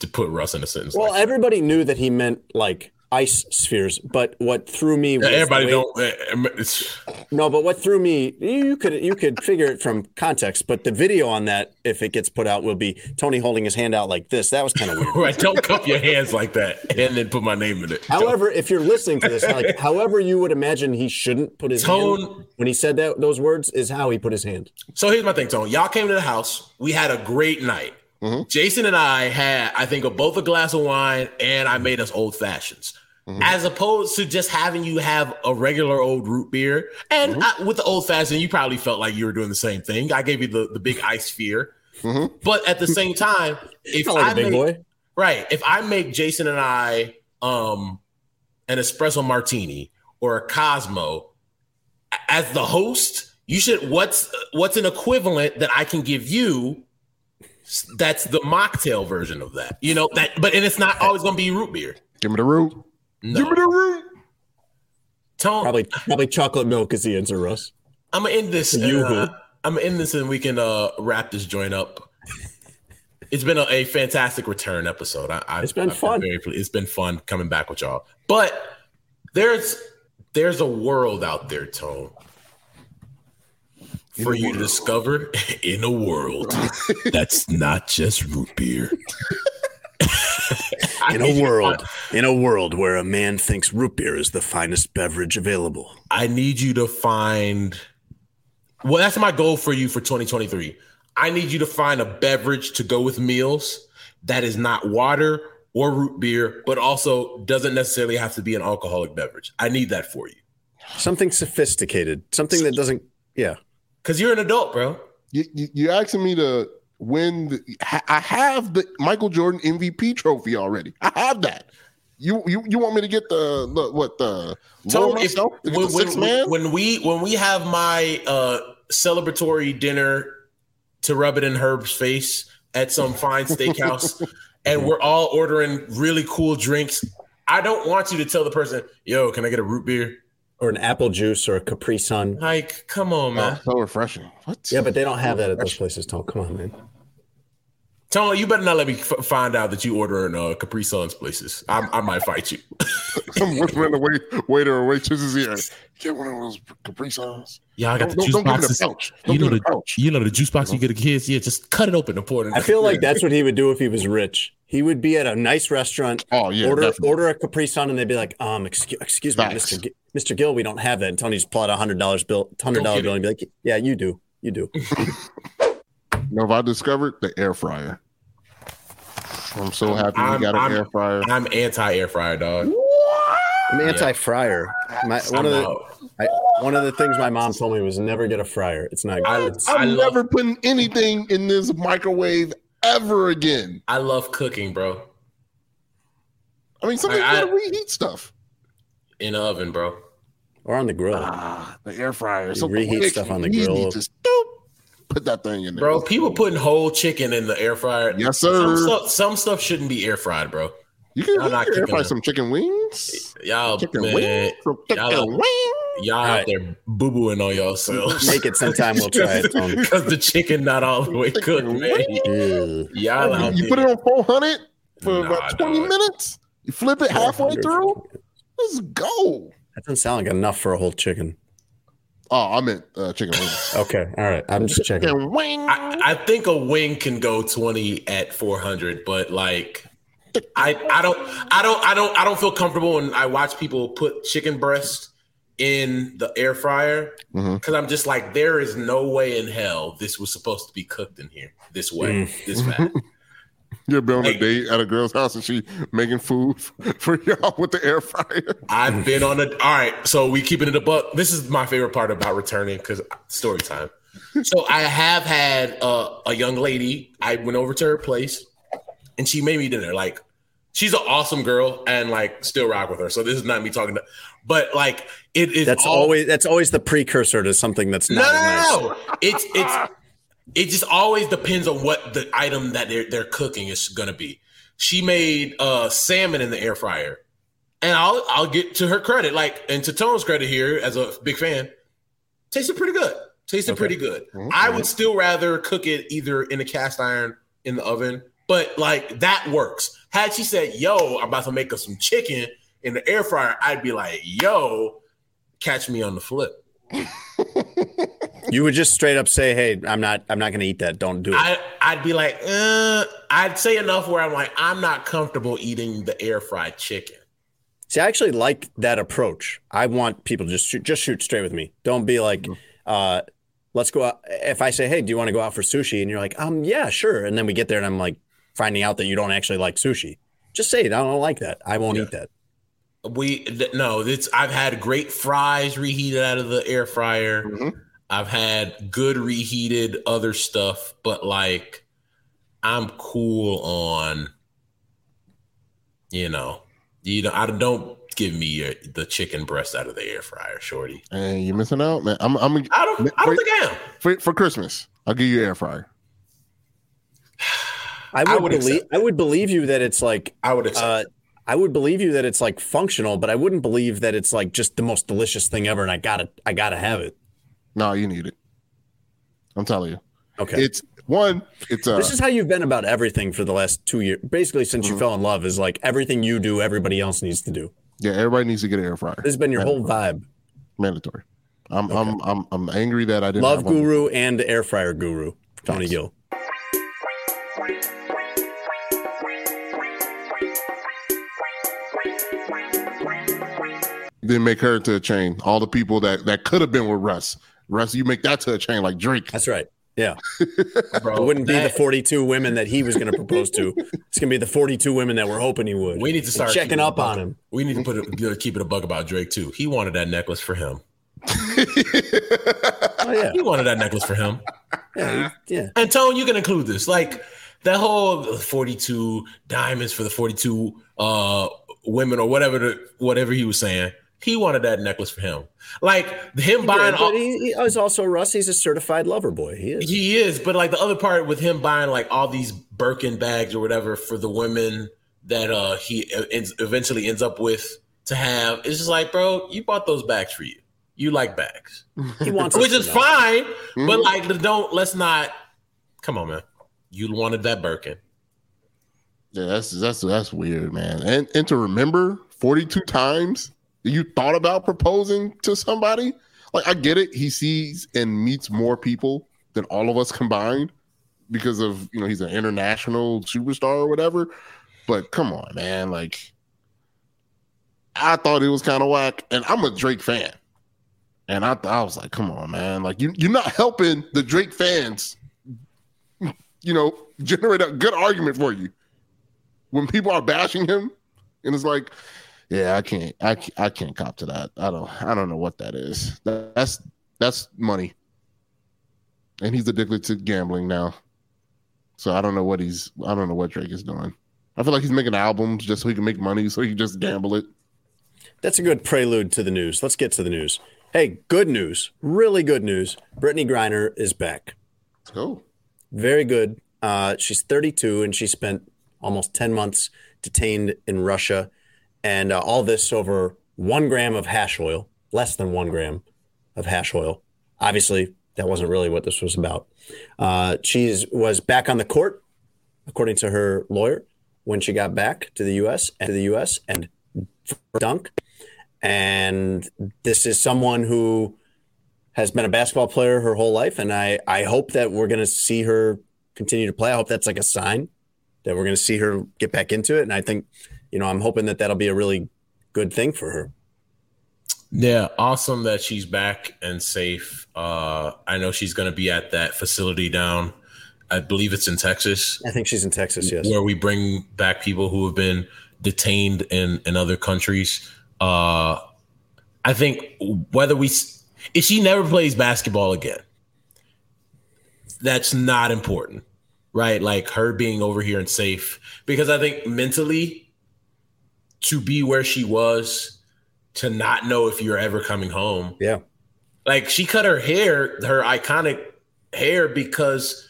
to put Russ in a sentence. Well, like everybody knew that he meant like ice spheres, but what threw me was that. everybody don't. eh, It's, No, but what threw me, you could you could figure it from context, but the video on that, if it gets put out, will be Tony holding his hand out like this. That was kind of weird. <laughs> right. Don't cup your hands like that and then put my name in it. However, if you're listening to this, like <laughs> however you would imagine he shouldn't put his Tone- hand when he said that those words is how he put his hand. So here's my thing, Tony. Y'all came to the house. We had a great night. Mm-hmm. Jason and I had, I think, both a glass of wine, and I made us old fashions. Mm-hmm. As opposed to just having you have a regular old root beer, and mm-hmm. I, with the old fashioned, you probably felt like you were doing the same thing. I gave you the, the big ice sphere, but at the same time, <laughs> if like I a big make, boy. right, if I make Jason and I um an espresso martini or a Cosmo, as the host, you should what's what's an equivalent that I can give you that's the mocktail version of that. You know, that but and it's not always gonna be root beer. Give me the root. No. Give me the root. Tone, Probably probably chocolate milk is the answer, Russ. I'm gonna end this. You uh. I'm gonna end this and we can uh wrap this joint up. It's been a, a fantastic return episode. I, I, It's been I've fun. very it's been fun coming back with y'all. But there's there's a world out there, Tone, for you to discover <laughs> in a world <laughs> that's not just root beer. <laughs> In a world, in a world where a man thinks root beer is the finest beverage available. I need you to find. Well, that's my goal for you for 2023. I need you to find a beverage to go with meals that is not water or root beer, but also doesn't necessarily have to be an alcoholic beverage. I need that for you Something sophisticated, something that doesn't. Yeah, because you're an adult, bro. You, you you asking me to win? The, I have the Michael Jordan MVP trophy already. I have that. You you you want me to get the, the what the So lower if when, the when- man? when we when we have my uh celebratory dinner to rub it in Herb's face at some fine steakhouse, <laughs> and we're all ordering really cool drinks, I don't want you to tell the person, "Yo, can I get a root beer?" Or an apple juice or a Capri Sun. Like, come on, man. Oh, so refreshing. What? Yeah, but they don't have that at those places. Tom, come on, man. Tony, you better not let me f- find out that you order in uh, Capri Sun's places. I, I might fight you. <laughs> I'm whispering the wait, waiter or waitresses ear. Get one of those Capri Suns. Yeah, I got the Don't- juice don't give me the boxes. Don't You know the, the you know the juice box you get the kids. Yeah, just cut it open and pour it in. I feel like that's what he would do if he was rich. He would be at a nice restaurant. Oh yeah, order definitely. order a Capri Sun, and they'd be like, "Um, excuse, excuse me, Mister G- Mister Gill, we don't have that." And Tony's pull out a hundred dollars bill, hundred dollar bill, and be like, "Yeah, you do, you do." <laughs> You know, if I discovered the air fryer, I'm so happy we I'm- got an I'm- air fryer. I'm anti air fryer, dog. I'm anti fryer. My one of I'm the out. I, one of the things my mom told me was never get a fryer. It's not good. I I'm love- never putting anything in this microwave ever again. I love cooking, bro. I mean, sometimes I- gotta reheat stuff. In the oven, bro. or on the grill. Ah, the air fryer. is You So reheat quick stuff on and the easy. grill. Just doop, put that thing in there. Bro, people putting whole chicken in the air fryer. Yes, Some sir. stuff, some stuff shouldn't be air fried, bro. You can, Y'all not can air fry them. some chicken wings. Y'all, Chicken man, wings. Chicken y'all- wings. Y'all out right. there boo booing on yourselves. Make it sometime. We'll try it. <laughs> Because the chicken not all the way cooked, man. Ew. Y'all out You, you put it on 400 for Nah, about 20 dog. minutes. You flip it halfway through. Let's go. That doesn't sound like enough for a whole chicken. Oh, I meant uh, chicken wings. <laughs> Okay, all right. I'm just checking. Wing. I, I think a wing can go 20 at 400, but like I I don't I don't I don't I don't feel comfortable when I watch people put chicken breast in the air fryer because I'm just like there is no way in hell this was supposed to be cooked in here this way this fat. <laughs> You're on a date at a girl's house and she making food <laughs> for y'all with the air fryer. I've been on a all right, so we keeping it a buck. This is my favorite part about returning because story time. So I have had uh, a young lady. I went over to her place, and she made me dinner. Like she's an awesome girl, and like still rock with her. So this is not me talking to, but like it is. That's all- always that's always the precursor to something that's no, not no, nice. no, no. It's it's it just always depends on what the item that they're they're cooking is gonna be. She made uh salmon in the air fryer. And I'll I'll get to her credit, like and to Tone's credit here as a big fan, tasted pretty good. Tasted pretty good. I would still rather cook it either in a cast iron in the oven, but like that works. Had she said, "Yo, I'm about to make us some chicken in the air fryer," I'd be like, "Yo, catch me on the flip." You would just straight up say, "Hey, I'm not. I'm not going to eat that. Don't do it." I I'd be like, uh, I'd say enough where I'm like, I'm not comfortable eating the air fried chicken. See, I actually like that approach. I want people to just shoot, just shoot straight with me. Don't be like, Mm-hmm. uh, "Let's go out." If I say, "Hey, do you want to go out for sushi?" and you're like, "Um, yeah, sure," and then we get there and I'm like finding out that you don't actually like sushi, just say it. I don't like that. I won't eat that. We th- no, it's I've had great fries reheated out of the air fryer. I've had good reheated other stuff, but like I'm cool on, you know, you know, I don't give me your, the chicken breast out of the air fryer, shorty. And you're missing out, man. I'm, I'm I don't, I don't think I am. for, for Christmas. I'll give you air fryer. I would, I would believe. I would believe you that it's like. I would accept. Uh, I would believe you that it's like functional, but I wouldn't believe that it's like just the most delicious thing ever, and I gotta, I gotta have it. No, you need it. I'm telling you. Okay. It's one. It's uh. this is how you've been about everything for the last two years, basically since Mm-hmm. you fell in love. Is like everything you do, everybody else needs to do. yeah, everybody needs to get an air fryer. This has been your whole vibe. Mandatory. I'm I'm I'm I'm angry that I didn't Love have one. guru and air fryer guru, Tony Gill. Then make her to a chain. All the people that that could have been with Russ. Russ, you make that to a chain like Drake. That's right. Yeah. <laughs> Bro, It wouldn't be the 42 women that he was going to propose to. It's going to be the 42 women that we're hoping he would. We need to start checking up on him. We need to put it, uh, keep it a bug about Drake too. He wanted that necklace for him. Oh yeah. He wanted that necklace for him. Yeah. he- yeah. And Tone, you can include this. Like that whole 42 diamonds for the 42 uh women or whatever the, whatever he was saying. He wanted that necklace for him. Like him He buying did, all but he, he is also Russ. He's a certified lover boy. He is. he is, but like the other part with him buying like all these Birkin bags or whatever for the women that uh he ends, eventually ends up with to have, it's just like, bro, you bought those bags for you. You like bags, <laughs> He wants <laughs> which is fine. Mm-hmm. But like, don't let's not. Come on, man. You wanted that Birkin. Yeah, that's that's that's weird, man. And and to remember 42 times that you thought about proposing to somebody. Like I get it, he sees and meets more people than all of us combined because of you know he's an international superstar or whatever. But come on, man, like I thought it was kind of whack, and I'm a Drake fan, and I I was like, come on, man, like you you're not helping the Drake fans, you know, generate a good argument for you. When people are bashing him, and it's like, yeah, I can't, I, I can't cop to that. I don't, I don't know what that is. That's that's money, and he's addicted to gambling now. So I don't know what he's, I don't know what Drake is doing. I feel like he's making albums just so he can make money, so he can just gamble it. That's a good prelude to the news. Let's get to the news. Hey, good news. Really good news. Brittney Griner is back. Let's. Very good. Uh, she's 32 and she spent almost 10 months detained in Russia. And uh, all this over one gram of hash oil, less than one gram of hash oil. Obviously, that wasn't really what this was about. Uh, she was back on the court, according to her lawyer, when she got back to the U.S. and to the U.S. and dunk. And this is someone who has been a basketball player her whole life, and I I hope that we're going to see her continue to play. I hope that's like a sign that we're going to see her get back into it, and I think you know I'm hoping that that'll be a really good thing for her. Yeah, awesome that she's back and safe. Uh, I know she's going to be at that facility down. I believe it's in Texas. I think she's in Texas. Yes, where we bring back people who have been detained in in other countries. Uh, I think whether we if she never plays basketball again, that's not important, right? Like her being over here and safe, because I think mentally to be where she was, to not know if you're ever coming home. Yeah. Like she cut her hair, her iconic hair, because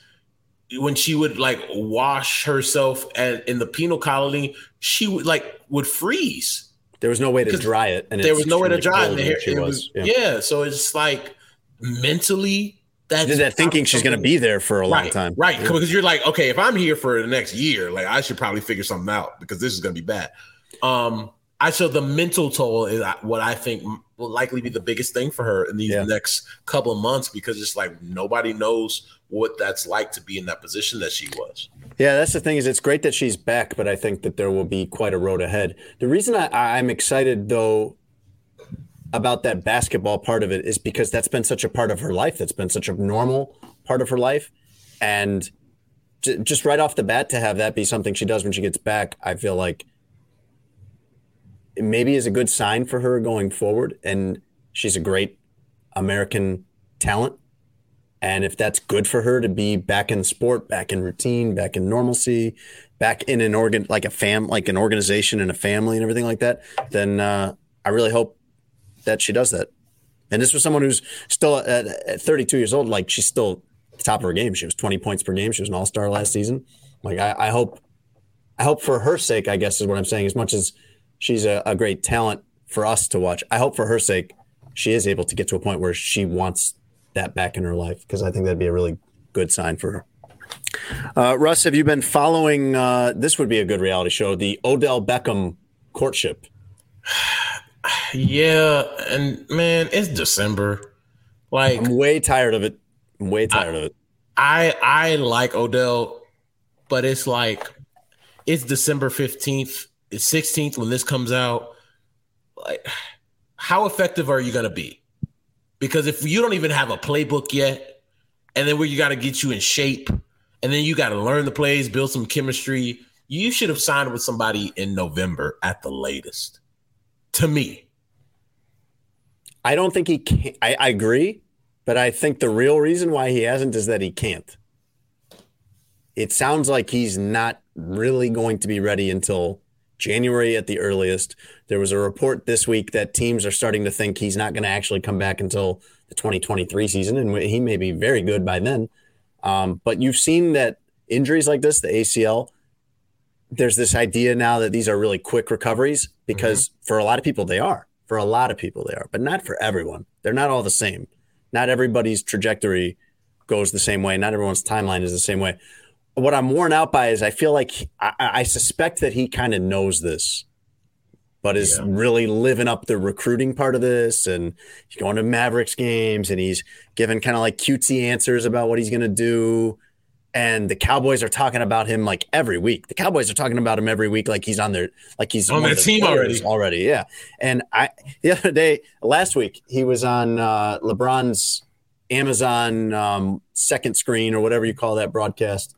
when she would like wash herself at, in the penal colony, she would like would freeze. There was no way to dry it, and there was no way to dry it. the hair, it was. was- yeah. so it's like mentally that's Did that thinking she's going to be there for a long time, right? Yeah. Because you're like, okay, if I'm here for the next year, like I should probably figure something out because this is going to be bad. Um, I so the mental toll is what I think will likely be the biggest thing for her in these next couple of months because it's like nobody knows what that's like to be in that position that she was. Yeah, that's the thing is it's great that she's back, but I think that there will be quite a road ahead. The reason I, I'm excited though about that basketball part of it is because that's been such a part of her life. That's been such a normal part of her life, and just right off the bat to have that be something she does when she gets back, I feel like maybe is a good sign for her going forward. And she's a great American talent. And if that's good for her to be back in sport, back in routine, back in normalcy, back in an organ like a fam, like an organization and a family and everything like that, then uh, I really hope that she does that. And this was someone who's still at, at 32 years old, like she's still top of her game. She was 20 points per game. She was an all star last season. Like I, I hope, I hope for her sake, I guess is what I'm saying. As much as she's a, a great talent for us to watch, I hope for her sake she is able to get to a point where she wants that back in her life because I think that'd be a really good sign for her. Uh, Russ, have you been following? Uh, this would be a good reality show. The Odell Beckham courtship. <sighs> Yeah, and man, it's December. Like I'm way tired of it. I'm way tired I, of it. I I like Odell, but it's like it's December 15th, it's 16th when this comes out. Like how effective are you going to be? Because if you don't even have a playbook yet, and then where you got to get you in shape, and then you got to learn the plays, build some chemistry, you should have signed with somebody in November at the latest. To me, I don't think he can. I, I agree, but I think the real reason why he hasn't is that he can't. It sounds like he's not really going to be ready until January at the earliest. There was a report this week that teams are starting to think he's not going to actually come back until the 2023 season, and he may be very good by then. Um, but you've seen that injuries like this, the ACL, there's this idea now that these are really quick recoveries because mm-hmm. for a lot of people they are. For a lot of people they are, but not for everyone. They're not all the same. Not everybody's trajectory goes the same way. Not everyone's timeline is the same way. What I'm worn out by is I feel like he, I, I, suspect that he kind of knows this, but is yeah. really living up the recruiting part of this. And he's going to Mavericks games and he's giving kind of like cutesy answers about what he's going to do and the Cowboys are talking about him like every week. The Cowboys are talking about him every week, like he's on their like he's on their team already. Already, yeah. And I the other day, last week, he was on uh, LeBron's Amazon um, second screen or whatever you call that broadcast,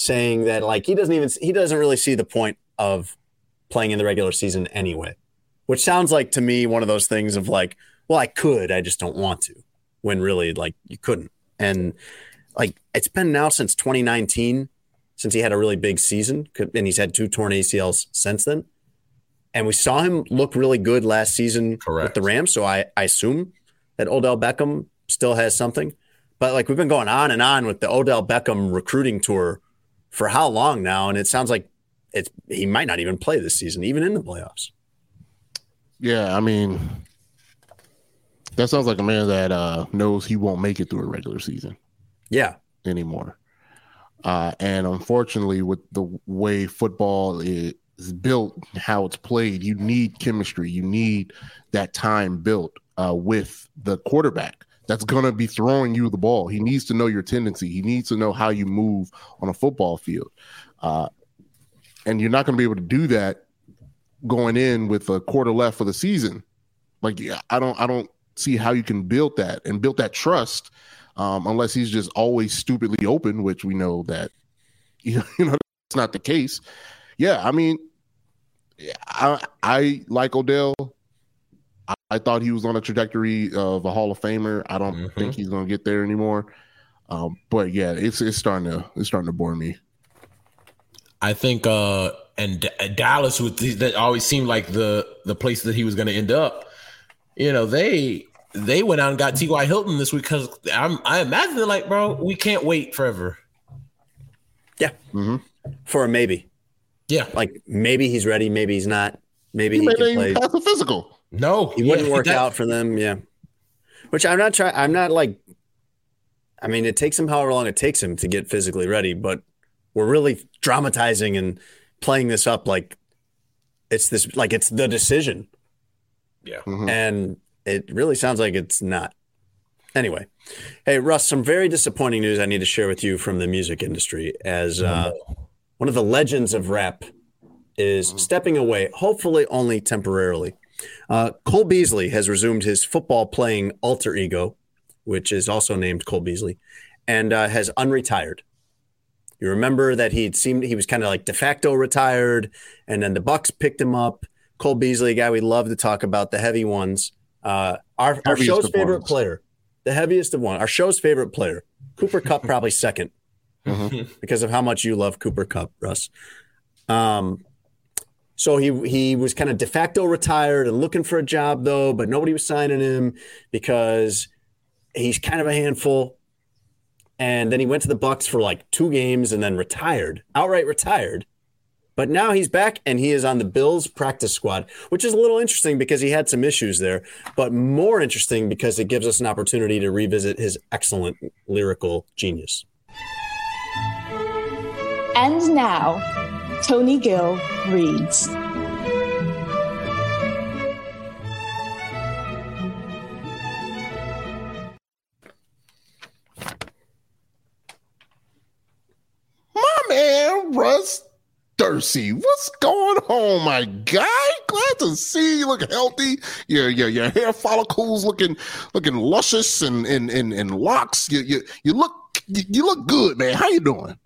saying that like he doesn't even he doesn't really see the point of playing in the regular season anyway, which sounds like to me one of those things of like, well, I could, I just don't want to, when really like you couldn't, and like it's been now since 2019 since he had a really big season, and he's had two torn ACLs since then. And we saw him look really good last season Correct. with the Rams. So I, I assume that Odell Beckham still has something. But like we've been going on and on with the Odell Beckham recruiting tour for how long now? And it sounds like it's he might not even play this season, even in the playoffs. Yeah, I mean, that sounds like a man that uh, knows he won't make it through a regular season. Yeah. Anymore. Uh, and unfortunately, with the way football is built, how it's played, you need chemistry. You need that time built uh, with the quarterback that's going to be throwing you the ball. He needs to know your tendency. He needs to know how you move on a football field. Uh, and you're not going to be able to do that going in with a quarter left for the season. Like, yeah, I don't, I don't see how you can build that and build that trust um, unless he's just always stupidly open, which we know that you <laughs> know, you know that's not the case. Yeah, I mean, I I like Odell. I, I thought he was on a trajectory of a Hall of Famer. I don't mm-hmm. think he's going to get there anymore. Um, but yeah, it's it's starting to it's starting to bore me. I think uh and D- Dallas with that always seemed like the the place that he was going to end up. You know, they they went out and got T.Y. Hilton this week because I imagine they're like, bro, we can't wait forever. Yeah. Mm-hmm. For a maybe. Yeah. Like maybe he's ready, maybe he's not. Maybe he, he can play. Pass the physical. No, he wouldn't yeah, work that, out for them. Yeah. Which I'm not trying. I'm not like. I mean, it takes him however long it takes him to get physically ready, but we're really dramatizing and playing this up like it's this like it's the decision. Yeah. Mm-hmm. And it really sounds like it's not. Anyway, hey Russ, some very disappointing news I need to share with you from the music industry. As uh, one of the legends of rap is mm-hmm. stepping away, hopefully only temporarily. Uh, Cole Beasley has resumed his football playing alter ego, which is also named Cole Beasley, and uh, has unretired. You remember that he'd seemed he was kind of like de facto retired, and then the Bucs picked him up. Cole Beasley, a guy we love to talk about, the heavy ones. Uh, our, our show's favorite player, the heaviest of one, our show's favorite player, Cooper Kupp, probably 2nd mm-hmm. because of how much you love Cooper Kupp, Russ. Um, so he he was kind of de facto retired and looking for a job though, but nobody was signing him because he's kind of a handful. And then he went to the Bucs for like two games and then retired, outright retired. But now he's back and he is on the Bills practice squad, which is a little interesting because he had some issues there, but more interesting because it gives us an opportunity to revisit his excellent lyrical genius. And now, Tony Gill reads. Russ Thirsty, what's going on, my guy? Glad to see you look healthy. Your your your hair follicles looking looking luscious and and and, and locks. You you you look you look good, man. How you doing?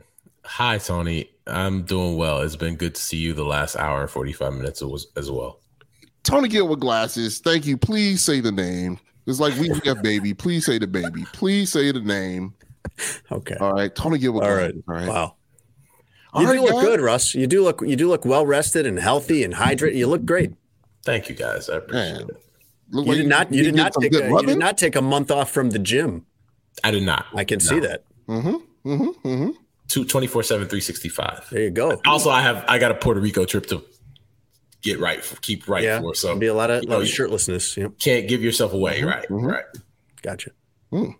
Hi, Tony. I'm doing well. It's been good to see you the last hour and 45 minutes as well. Tony Gill with glasses. Thank you. Please say the name. It's like we have baby. Please say the baby. Please say the name. Okay. All right. Tony Gill with All glasses. right. All right. Wow. You All do right, look guys. good, Russ. You do look you do look well rested and healthy and hydrated. You look great. Thank you guys. I appreciate Man. it. Look You like did not you you did get not take good a, you did not take a month off from the gym. I did not. I can see that. Mm-hmm. Mm-hmm. Mm-hmm. Two, 24 7, 365. There you go. Also, I have I got a Puerto Rico trip to get right for, keep right Yeah, for. So be a lot of, you lot know, of you shirtlessness. Yeah, can't give yourself away. Mm-hmm. Right. Right. gotcha. Mm.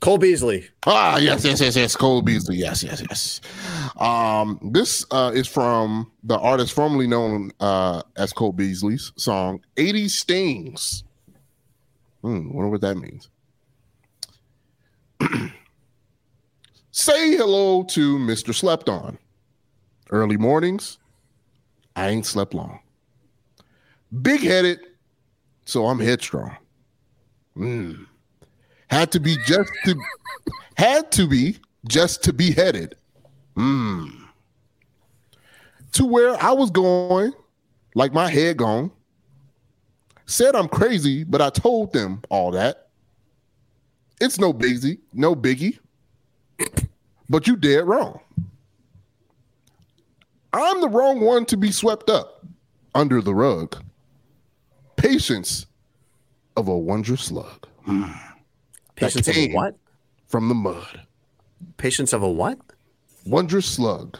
Cole Beasley. Ah, yes, yes, yes, yes. Cole Beasley. Yes, yes, yes. Um, this uh, is from the artist formerly known uh, as Cole Beasley's song 80 Stings. Hmm, wonder what that means. <clears throat> Say hello to Mr. Slept On. Early mornings, I ain't slept long. Big headed, so I'm headstrong. Mm. Had to be just to had to be just to be headed. Mm. To where I was going, like my head gone. Said I'm crazy, but I told them all that. It's no biggie, no biggie. But you dead wrong. I'm the wrong one to be swept up under the rug. Patience of a wondrous slug. Mm. Patience of a what? From the mud. Patience of a what? Wondrous slug.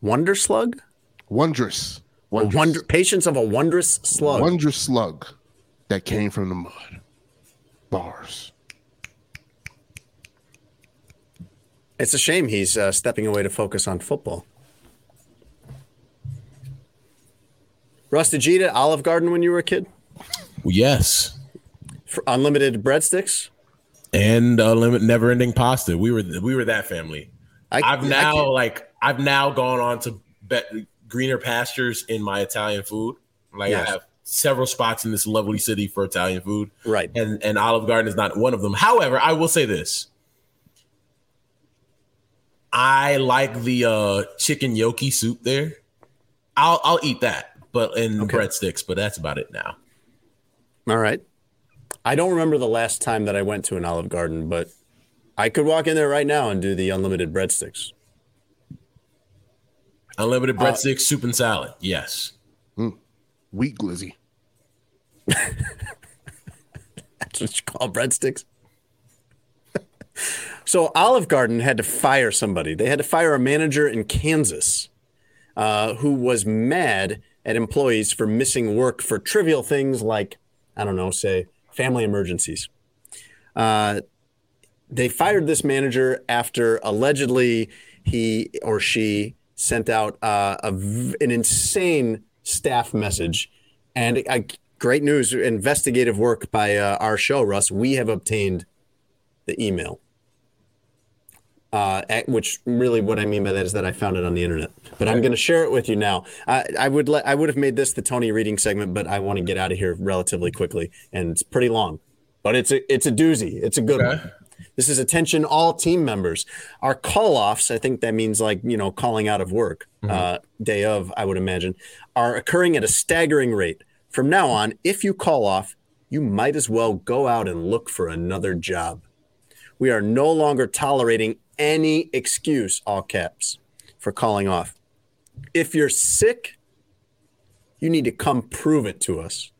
Wonder slug? Wondrous. A wonder patience of a wondrous slug. Wondrous slug that came from the mud. Bars. It's a shame he's uh, stepping away to focus on football. Russ, did you eat at Olive Garden when you were a kid? Yes. For unlimited breadsticks? And uh, limit never ending pasta. We were we were that family. I, I've now can't- like I've now gone on to bet greener pastures in my Italian food. Like Yes. I have several spots in this lovely city for Italian food. Right. And and Olive Garden is not one of them. However, I will say this. I like the uh chicken gnocchi soup there. I'll I'll eat that, but in breadsticks, but that's about it now. All right. I don't remember the last time that I went to an Olive Garden, but I could walk in there right now and do the unlimited breadsticks. Unlimited Uh, breadsticks, soup and salad. Yes. Wheat glizzy. <laughs> That's what you call breadsticks. <laughs> so Olive Garden had to fire somebody. They had to fire a manager in Kansas uh, who was mad at employees for missing work for trivial things like, I don't know, say family emergencies. Uh, they fired this manager after allegedly he or she sent out uh, an insane staff message and uh, great news investigative work by uh, our show russ we have obtained the email uh, which really what i mean by that is that i found it on the internet. But i'm going to share it with you now. I, I would let i would have made this the tony reading segment but i want to get out of here relatively quickly and it's pretty long. But it's a it's a doozy. It's a good one. This is attention all team members. Our call offs, I think that means like, you know, calling out of work, uh, day of, I would imagine, are occurring at a staggering rate. From now on, if you call off, you might as well go out and look for another job. We are no longer tolerating any excuse, all caps, for calling off. If you're sick, you need to come prove it to us.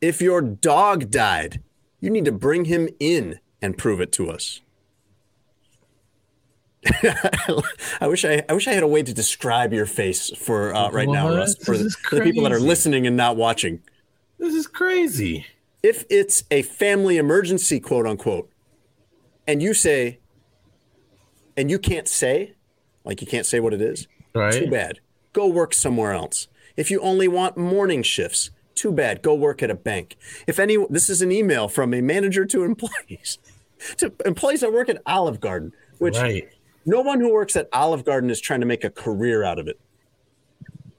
If your dog died, you need to bring him in and prove it to us. <laughs> I wish I, I wish I had a way to describe your face for uh, right now, Russ, for, the, for the people that are listening and not watching. This is crazy. If it's a family emergency, quote unquote, and you say, and you can't say, like you can't say what it is, Right. too bad. Go work somewhere else. If you only want morning shifts, too bad. Go work at a bank. If any, this is an email from a manager to employees, <laughs> to employees that work at Olive Garden, which Right. no one who works at Olive Garden is trying to make a career out of it.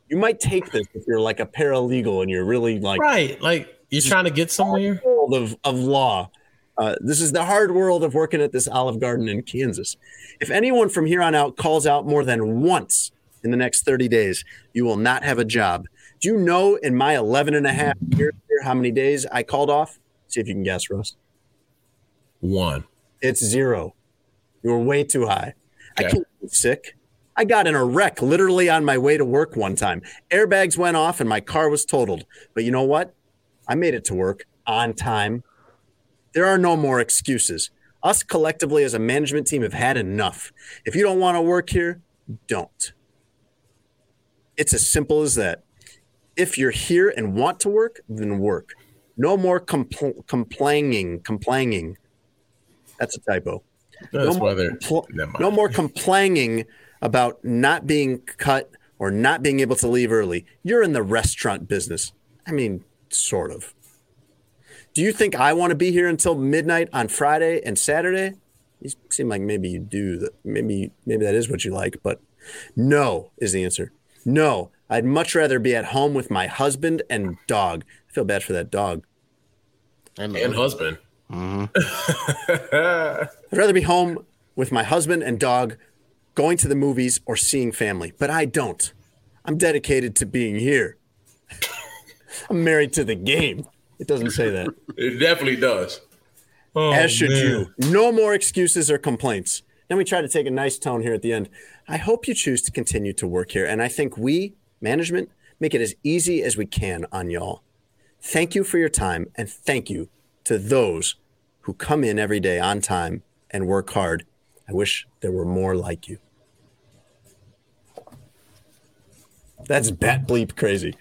You might take this if you're like a paralegal and you're really like Right. Like you're trying to get somewhere. of, of law. Uh, this is the hard world of working at this Olive Garden in Kansas. If anyone from here on out calls out more than once in the next 30 days, you will not have a job. Do you know in my 11 and a half years here how many days I called off? See if you can guess, Russ. One. It's zero. You're way too high. I Okay. can't get sick. I got in a wreck literally on my way to work one time. Airbags went off and my car was totaled. But you know what? I made it to work on time. There are no more excuses. Us collectively as a management team have had enough. If you don't want to work here, don't. It's as simple as that. If you're here and want to work, then work. No more compl- complaining, complaining. That's a typo. That's no, more, compl- no more complaining about not being cut or not being able to leave early. You're in the restaurant business. I mean, sort of. Do you think I want to be here until midnight on Friday and Saturday? You seem like maybe you do. That maybe maybe that is what you like, but no is the answer. No, I'd much rather be at home with my husband and dog. I feel bad for that dog. and and husband. Hmm. <laughs> I'd rather be home with my husband and dog, going to the movies or seeing family, but I don't. I'm dedicated to being here. <laughs> I'm married to the game. It doesn't say that. <laughs> It definitely does. Oh, As should man. you. No more excuses or complaints. Then we try to take a nice tone here at the end. I hope you choose to continue to work here. And I think we, management, make it as easy as we can on y'all. Thank you for your time. And thank you to those who come in every day on time and work hard. I wish there were more like you. That's bat bleep crazy.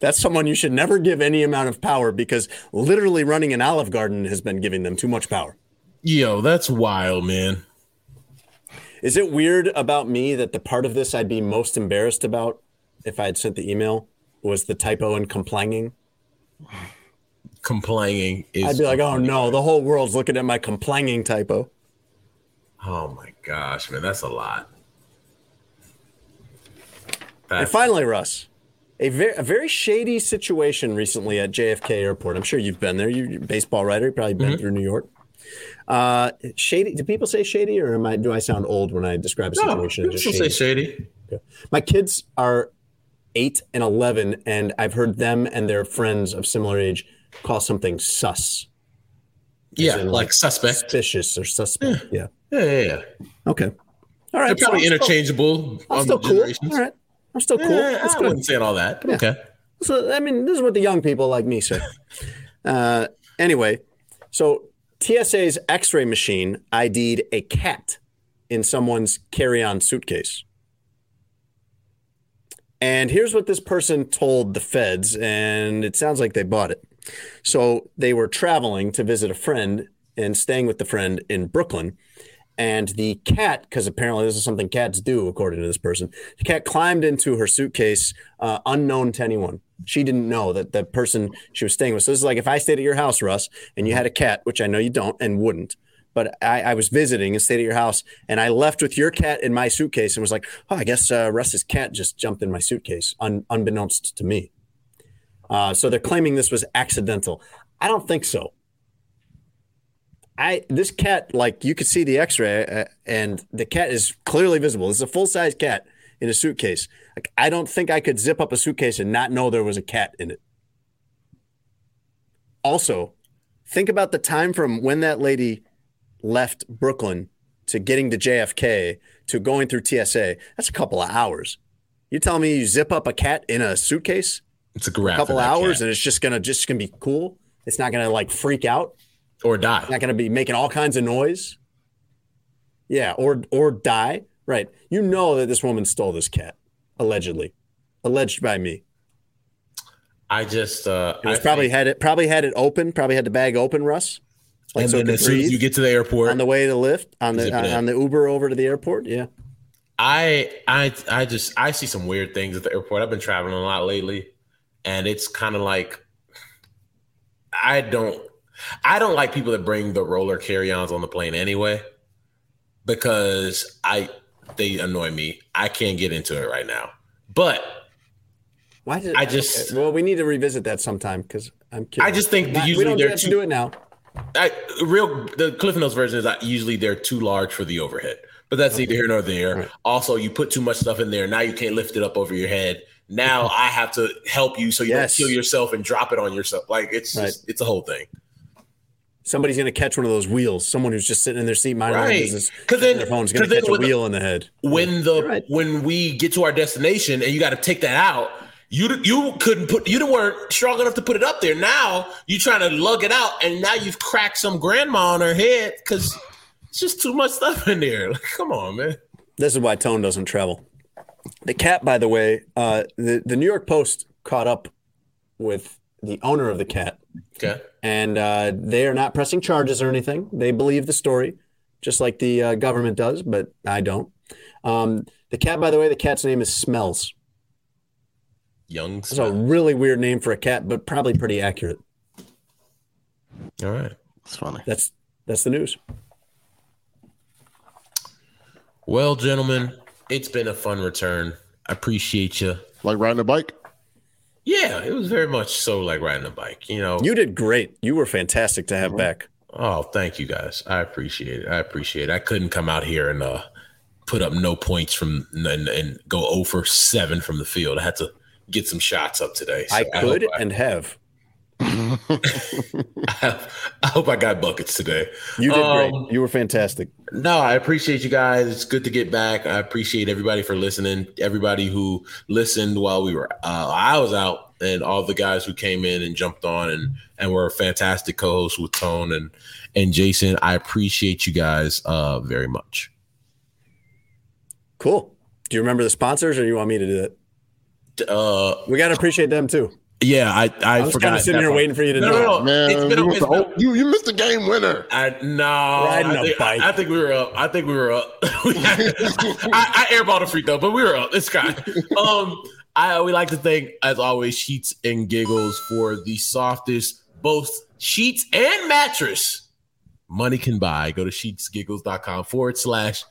That's someone you should never give any amount of power because literally running an Olive Garden has been giving them too much power. Yo, that's wild, man. Is it weird about me that the part of this I'd be most embarrassed about if I had sent the email was the typo and complaining? Complaining is. I'd be like, oh no, the whole world's looking at my complaining typo. Oh my gosh, man, that's a lot. and finally, Russ, a very, a very shady situation recently at JFK Airport. I'm sure you've been there. You- You're a baseball writer. You've probably been Mhm. through New York. Uh, shady. Do people say shady, or am I? Do I sound old when I describe a No, situation? as people say shady. Okay. My kids are eight and eleven, and I've heard them and their friends of similar age call something sus. Yeah, in, like suspect. suspicious or suspect. Yeah. Yeah, yeah, yeah. Okay. All right. They're probably so still- interchangeable. I'm on still cool. All right. I'm still cool. Yeah, That's I good. wouldn't say all that. but Yeah. Okay. So I mean, this is what the young people like me say. uh, anyway, so TSA's X-ray machine ID'd a cat in someone's carry-on suitcase. And here's what this person told the feds, and it sounds like they bought it. So they were traveling to visit a friend and staying with the friend in Brooklyn. And the cat, because apparently this is something cats do, according to this person, the cat climbed into her suitcase uh, unknown to anyone. She didn't know that the person she was staying with. So this is like if I stayed at your house, Russ, and you had a cat, which I know you don't and wouldn't, but I, I was visiting and stayed at your house, and I left with your cat in my suitcase and was like, oh, I guess uh, Russ's cat just jumped in my suitcase, un- unbeknownst to me. Uh, so they're claiming this was accidental. I don't think so. I this cat like you could see the X-ray uh, and the cat is clearly visible. It's a full size cat in a suitcase. Like I don't think I could zip up a suitcase and not know there was a cat in it. Also, think about the time from when that lady left Brooklyn to getting to JFK to going through TSA. That's a couple of hours. You telling me you zip up a cat in a suitcase? It's a. A couple hours cat. and it's just gonna just gonna be cool. It's not gonna like freak out or die. Not gonna be making all kinds of noise. Yeah, or or die. Right. You know that this woman stole this cat, allegedly, alleged by me. I just uh It was I probably think- had it probably had it open. Probably had the bag open, Russ. Like and so then as soon as you get to the airport on the way to lift on the on, on the Uber over to the airport. Yeah. I I I just I see some weird things at the airport. I've been traveling a lot lately, and it's kind of like I don't I don't like people that bring the roller carry-ons on the plane anyway, because I they annoy me. I can't get into it right now. But Why did I just- okay, well we need to revisit that sometime because I'm kidding. I just think Not- we usually don't they're have to too- do it now. I real the Cliff Notes version is that usually they're too large for the overhead, but that's neither here nor there. Also, you put too much stuff in there. Now you can't lift it up over your head. Now I have to help you so you Yes. don't kill yourself and drop it on yourself. Like it's just it's a whole thing. Somebody's going to catch one of those wheels. Someone who's just sitting in their seat minding their Right. business, 'Cause then- their phone's going to then catch a with the- wheel in the head. when the when we get to our destination and you got to take that out you you couldn't put you weren't strong enough to put it up there now you're trying to lug it out and now you've cracked some grandma on her head because it's just too much stuff in there like <laughs> come on man This is why Tone doesn't travel. The cat, by the way, uh, the the New York Post caught up with the owner of the cat, okay and uh, they are not pressing charges or anything. They believe the story, just like the uh, government does, but I don't. Um, the cat, by the way, the cat's name is Smells. young It's a really weird name for a cat, but probably pretty accurate. all right That's funny That's that's the news. well gentlemen it's been a fun return i appreciate you like riding a bike yeah it was very much so like riding a bike you know You did great. You were fantastic to have back. Oh, thank you guys. I appreciate it. I appreciate it. I couldn't come out here and uh, put up no points from and, and go over seven from the field. I had to get some shots up today. So I could hope I, and have. <laughs> I hope I got buckets today. You did Um, great. You were fantastic. No, I appreciate you guys. It's good to get back. I appreciate everybody for listening. Everybody who listened while we were uh, I was out, and all the guys who came in and jumped on and and were fantastic co-hosts with Tone and and Jason. I appreciate you guys uh, very much. Cool. Do you remember the sponsors, or do you want me to do that? Uh, we gotta appreciate them too. Yeah, I I, I was forgot. kinda sitting here part. waiting for you to no, know. No, no, Man, It's been a- you, it's missed the whole- you, you missed the game winner. I no, Riding I a think. I, I think we were up. I think we were up. <laughs> I, I airballed a free throw, but we were up. It's kind. <laughs> Um, I we like to thank, as always, Sheets and Giggles for the softest both sheets and mattress money can buy. Go to sheetsgiggles.com forward slash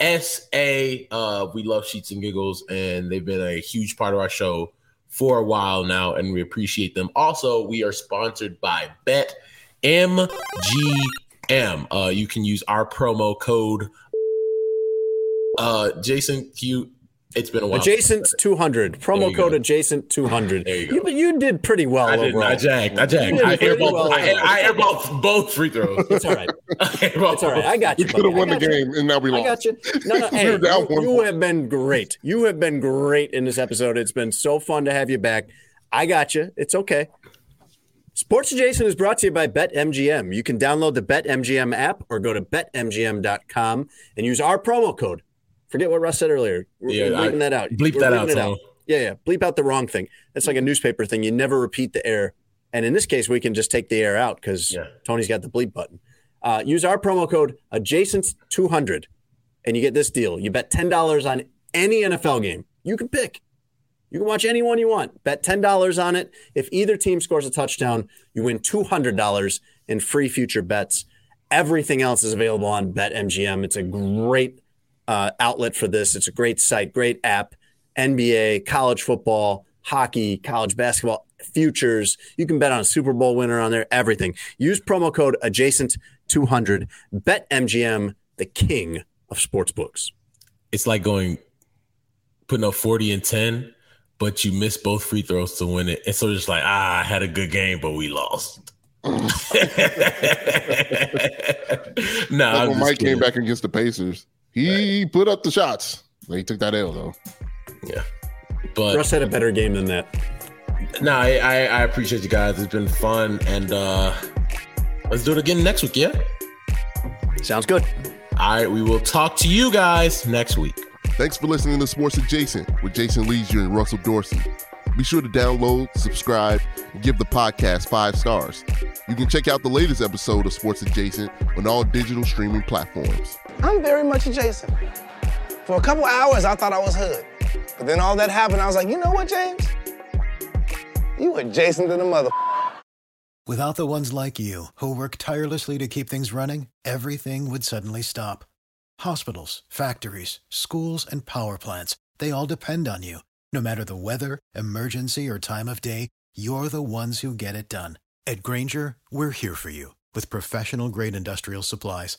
SA. Uh, we love Sheets and Giggles, and they've been a huge part of our show for a while now, and we appreciate them. Also, we are sponsored by Bet MGM. Uh, you can use our promo code. Uh, Jason, you. It's been a while. Adjacent 200. Promo code go. adjacent 200. There you go. You, you did pretty well I did. overall. I jacked. I jacked. I pretty airballed. well I, overall. I airballed both free throws. It's all right. <laughs> Airballed It's all right. I got you. We could have. I won the got you. game, and now we lost. I got you. No, no. <laughs> Hey, you, you have been great. You have been great in this episode. It's been so fun to have you back. I got you. It's okay. Sports Adjacent is brought to you by BetMGM. You can download the BetMGM app or go to betmgm.com and use our promo code. Forget what Russ said earlier. We're, Yeah, we're I- that out. bleep We're that bleeping out. Yeah, yeah. Bleep out the wrong thing. That's like a newspaper thing. You never repeat the error. And in this case, we can just take the error out because Yeah. Tony's got the bleep button. Uh, use our promo code adjacent200 and you get this deal. You bet $10 on any NFL game. You can pick. You can watch any one you want. Bet $10 on it. If either team scores a touchdown, you win $200 in free future bets. Everything else is available on BetMGM. It's a great uh, outlet for this. It's a great site, great app. NBA, college football, hockey, college basketball, futures. You can bet on a Super Bowl winner on there, everything. Use promo code adjacent200. BetMGM, the king of sportsbooks. It's like going putting up forty and ten, but you miss both free throws to win it, and so it's like ah, I had a good game, but we lost. <laughs> <laughs> nah, That's when Mike kidding. came back against the Pacers. He put up the shots. He took that L though. Yeah, but Russ had a better game than that. No, I, I, I appreciate you guys. It's been fun, and uh let's do it again next week. Yeah. Sounds good. All right, we will talk to you guys next week. Thanks for listening to Sports Adjacent with Jason Lieser and Russell Dorsey. Be sure to download, subscribe, and give the podcast five stars. You can check out the latest episode of Sports Adjacent on all digital streaming platforms. I'm very much adjacent. For a couple hours, I thought I was hood. But then all that happened, I was like, you know what, James? You adjacent to the mother. Without the ones like you, who work tirelessly to keep things running, everything would suddenly stop. Hospitals, factories, schools, and power plants, they all depend on you. No matter the weather, emergency, or time of day, you're the ones who get it done. At Grainger, we're here for you with professional grade industrial supplies.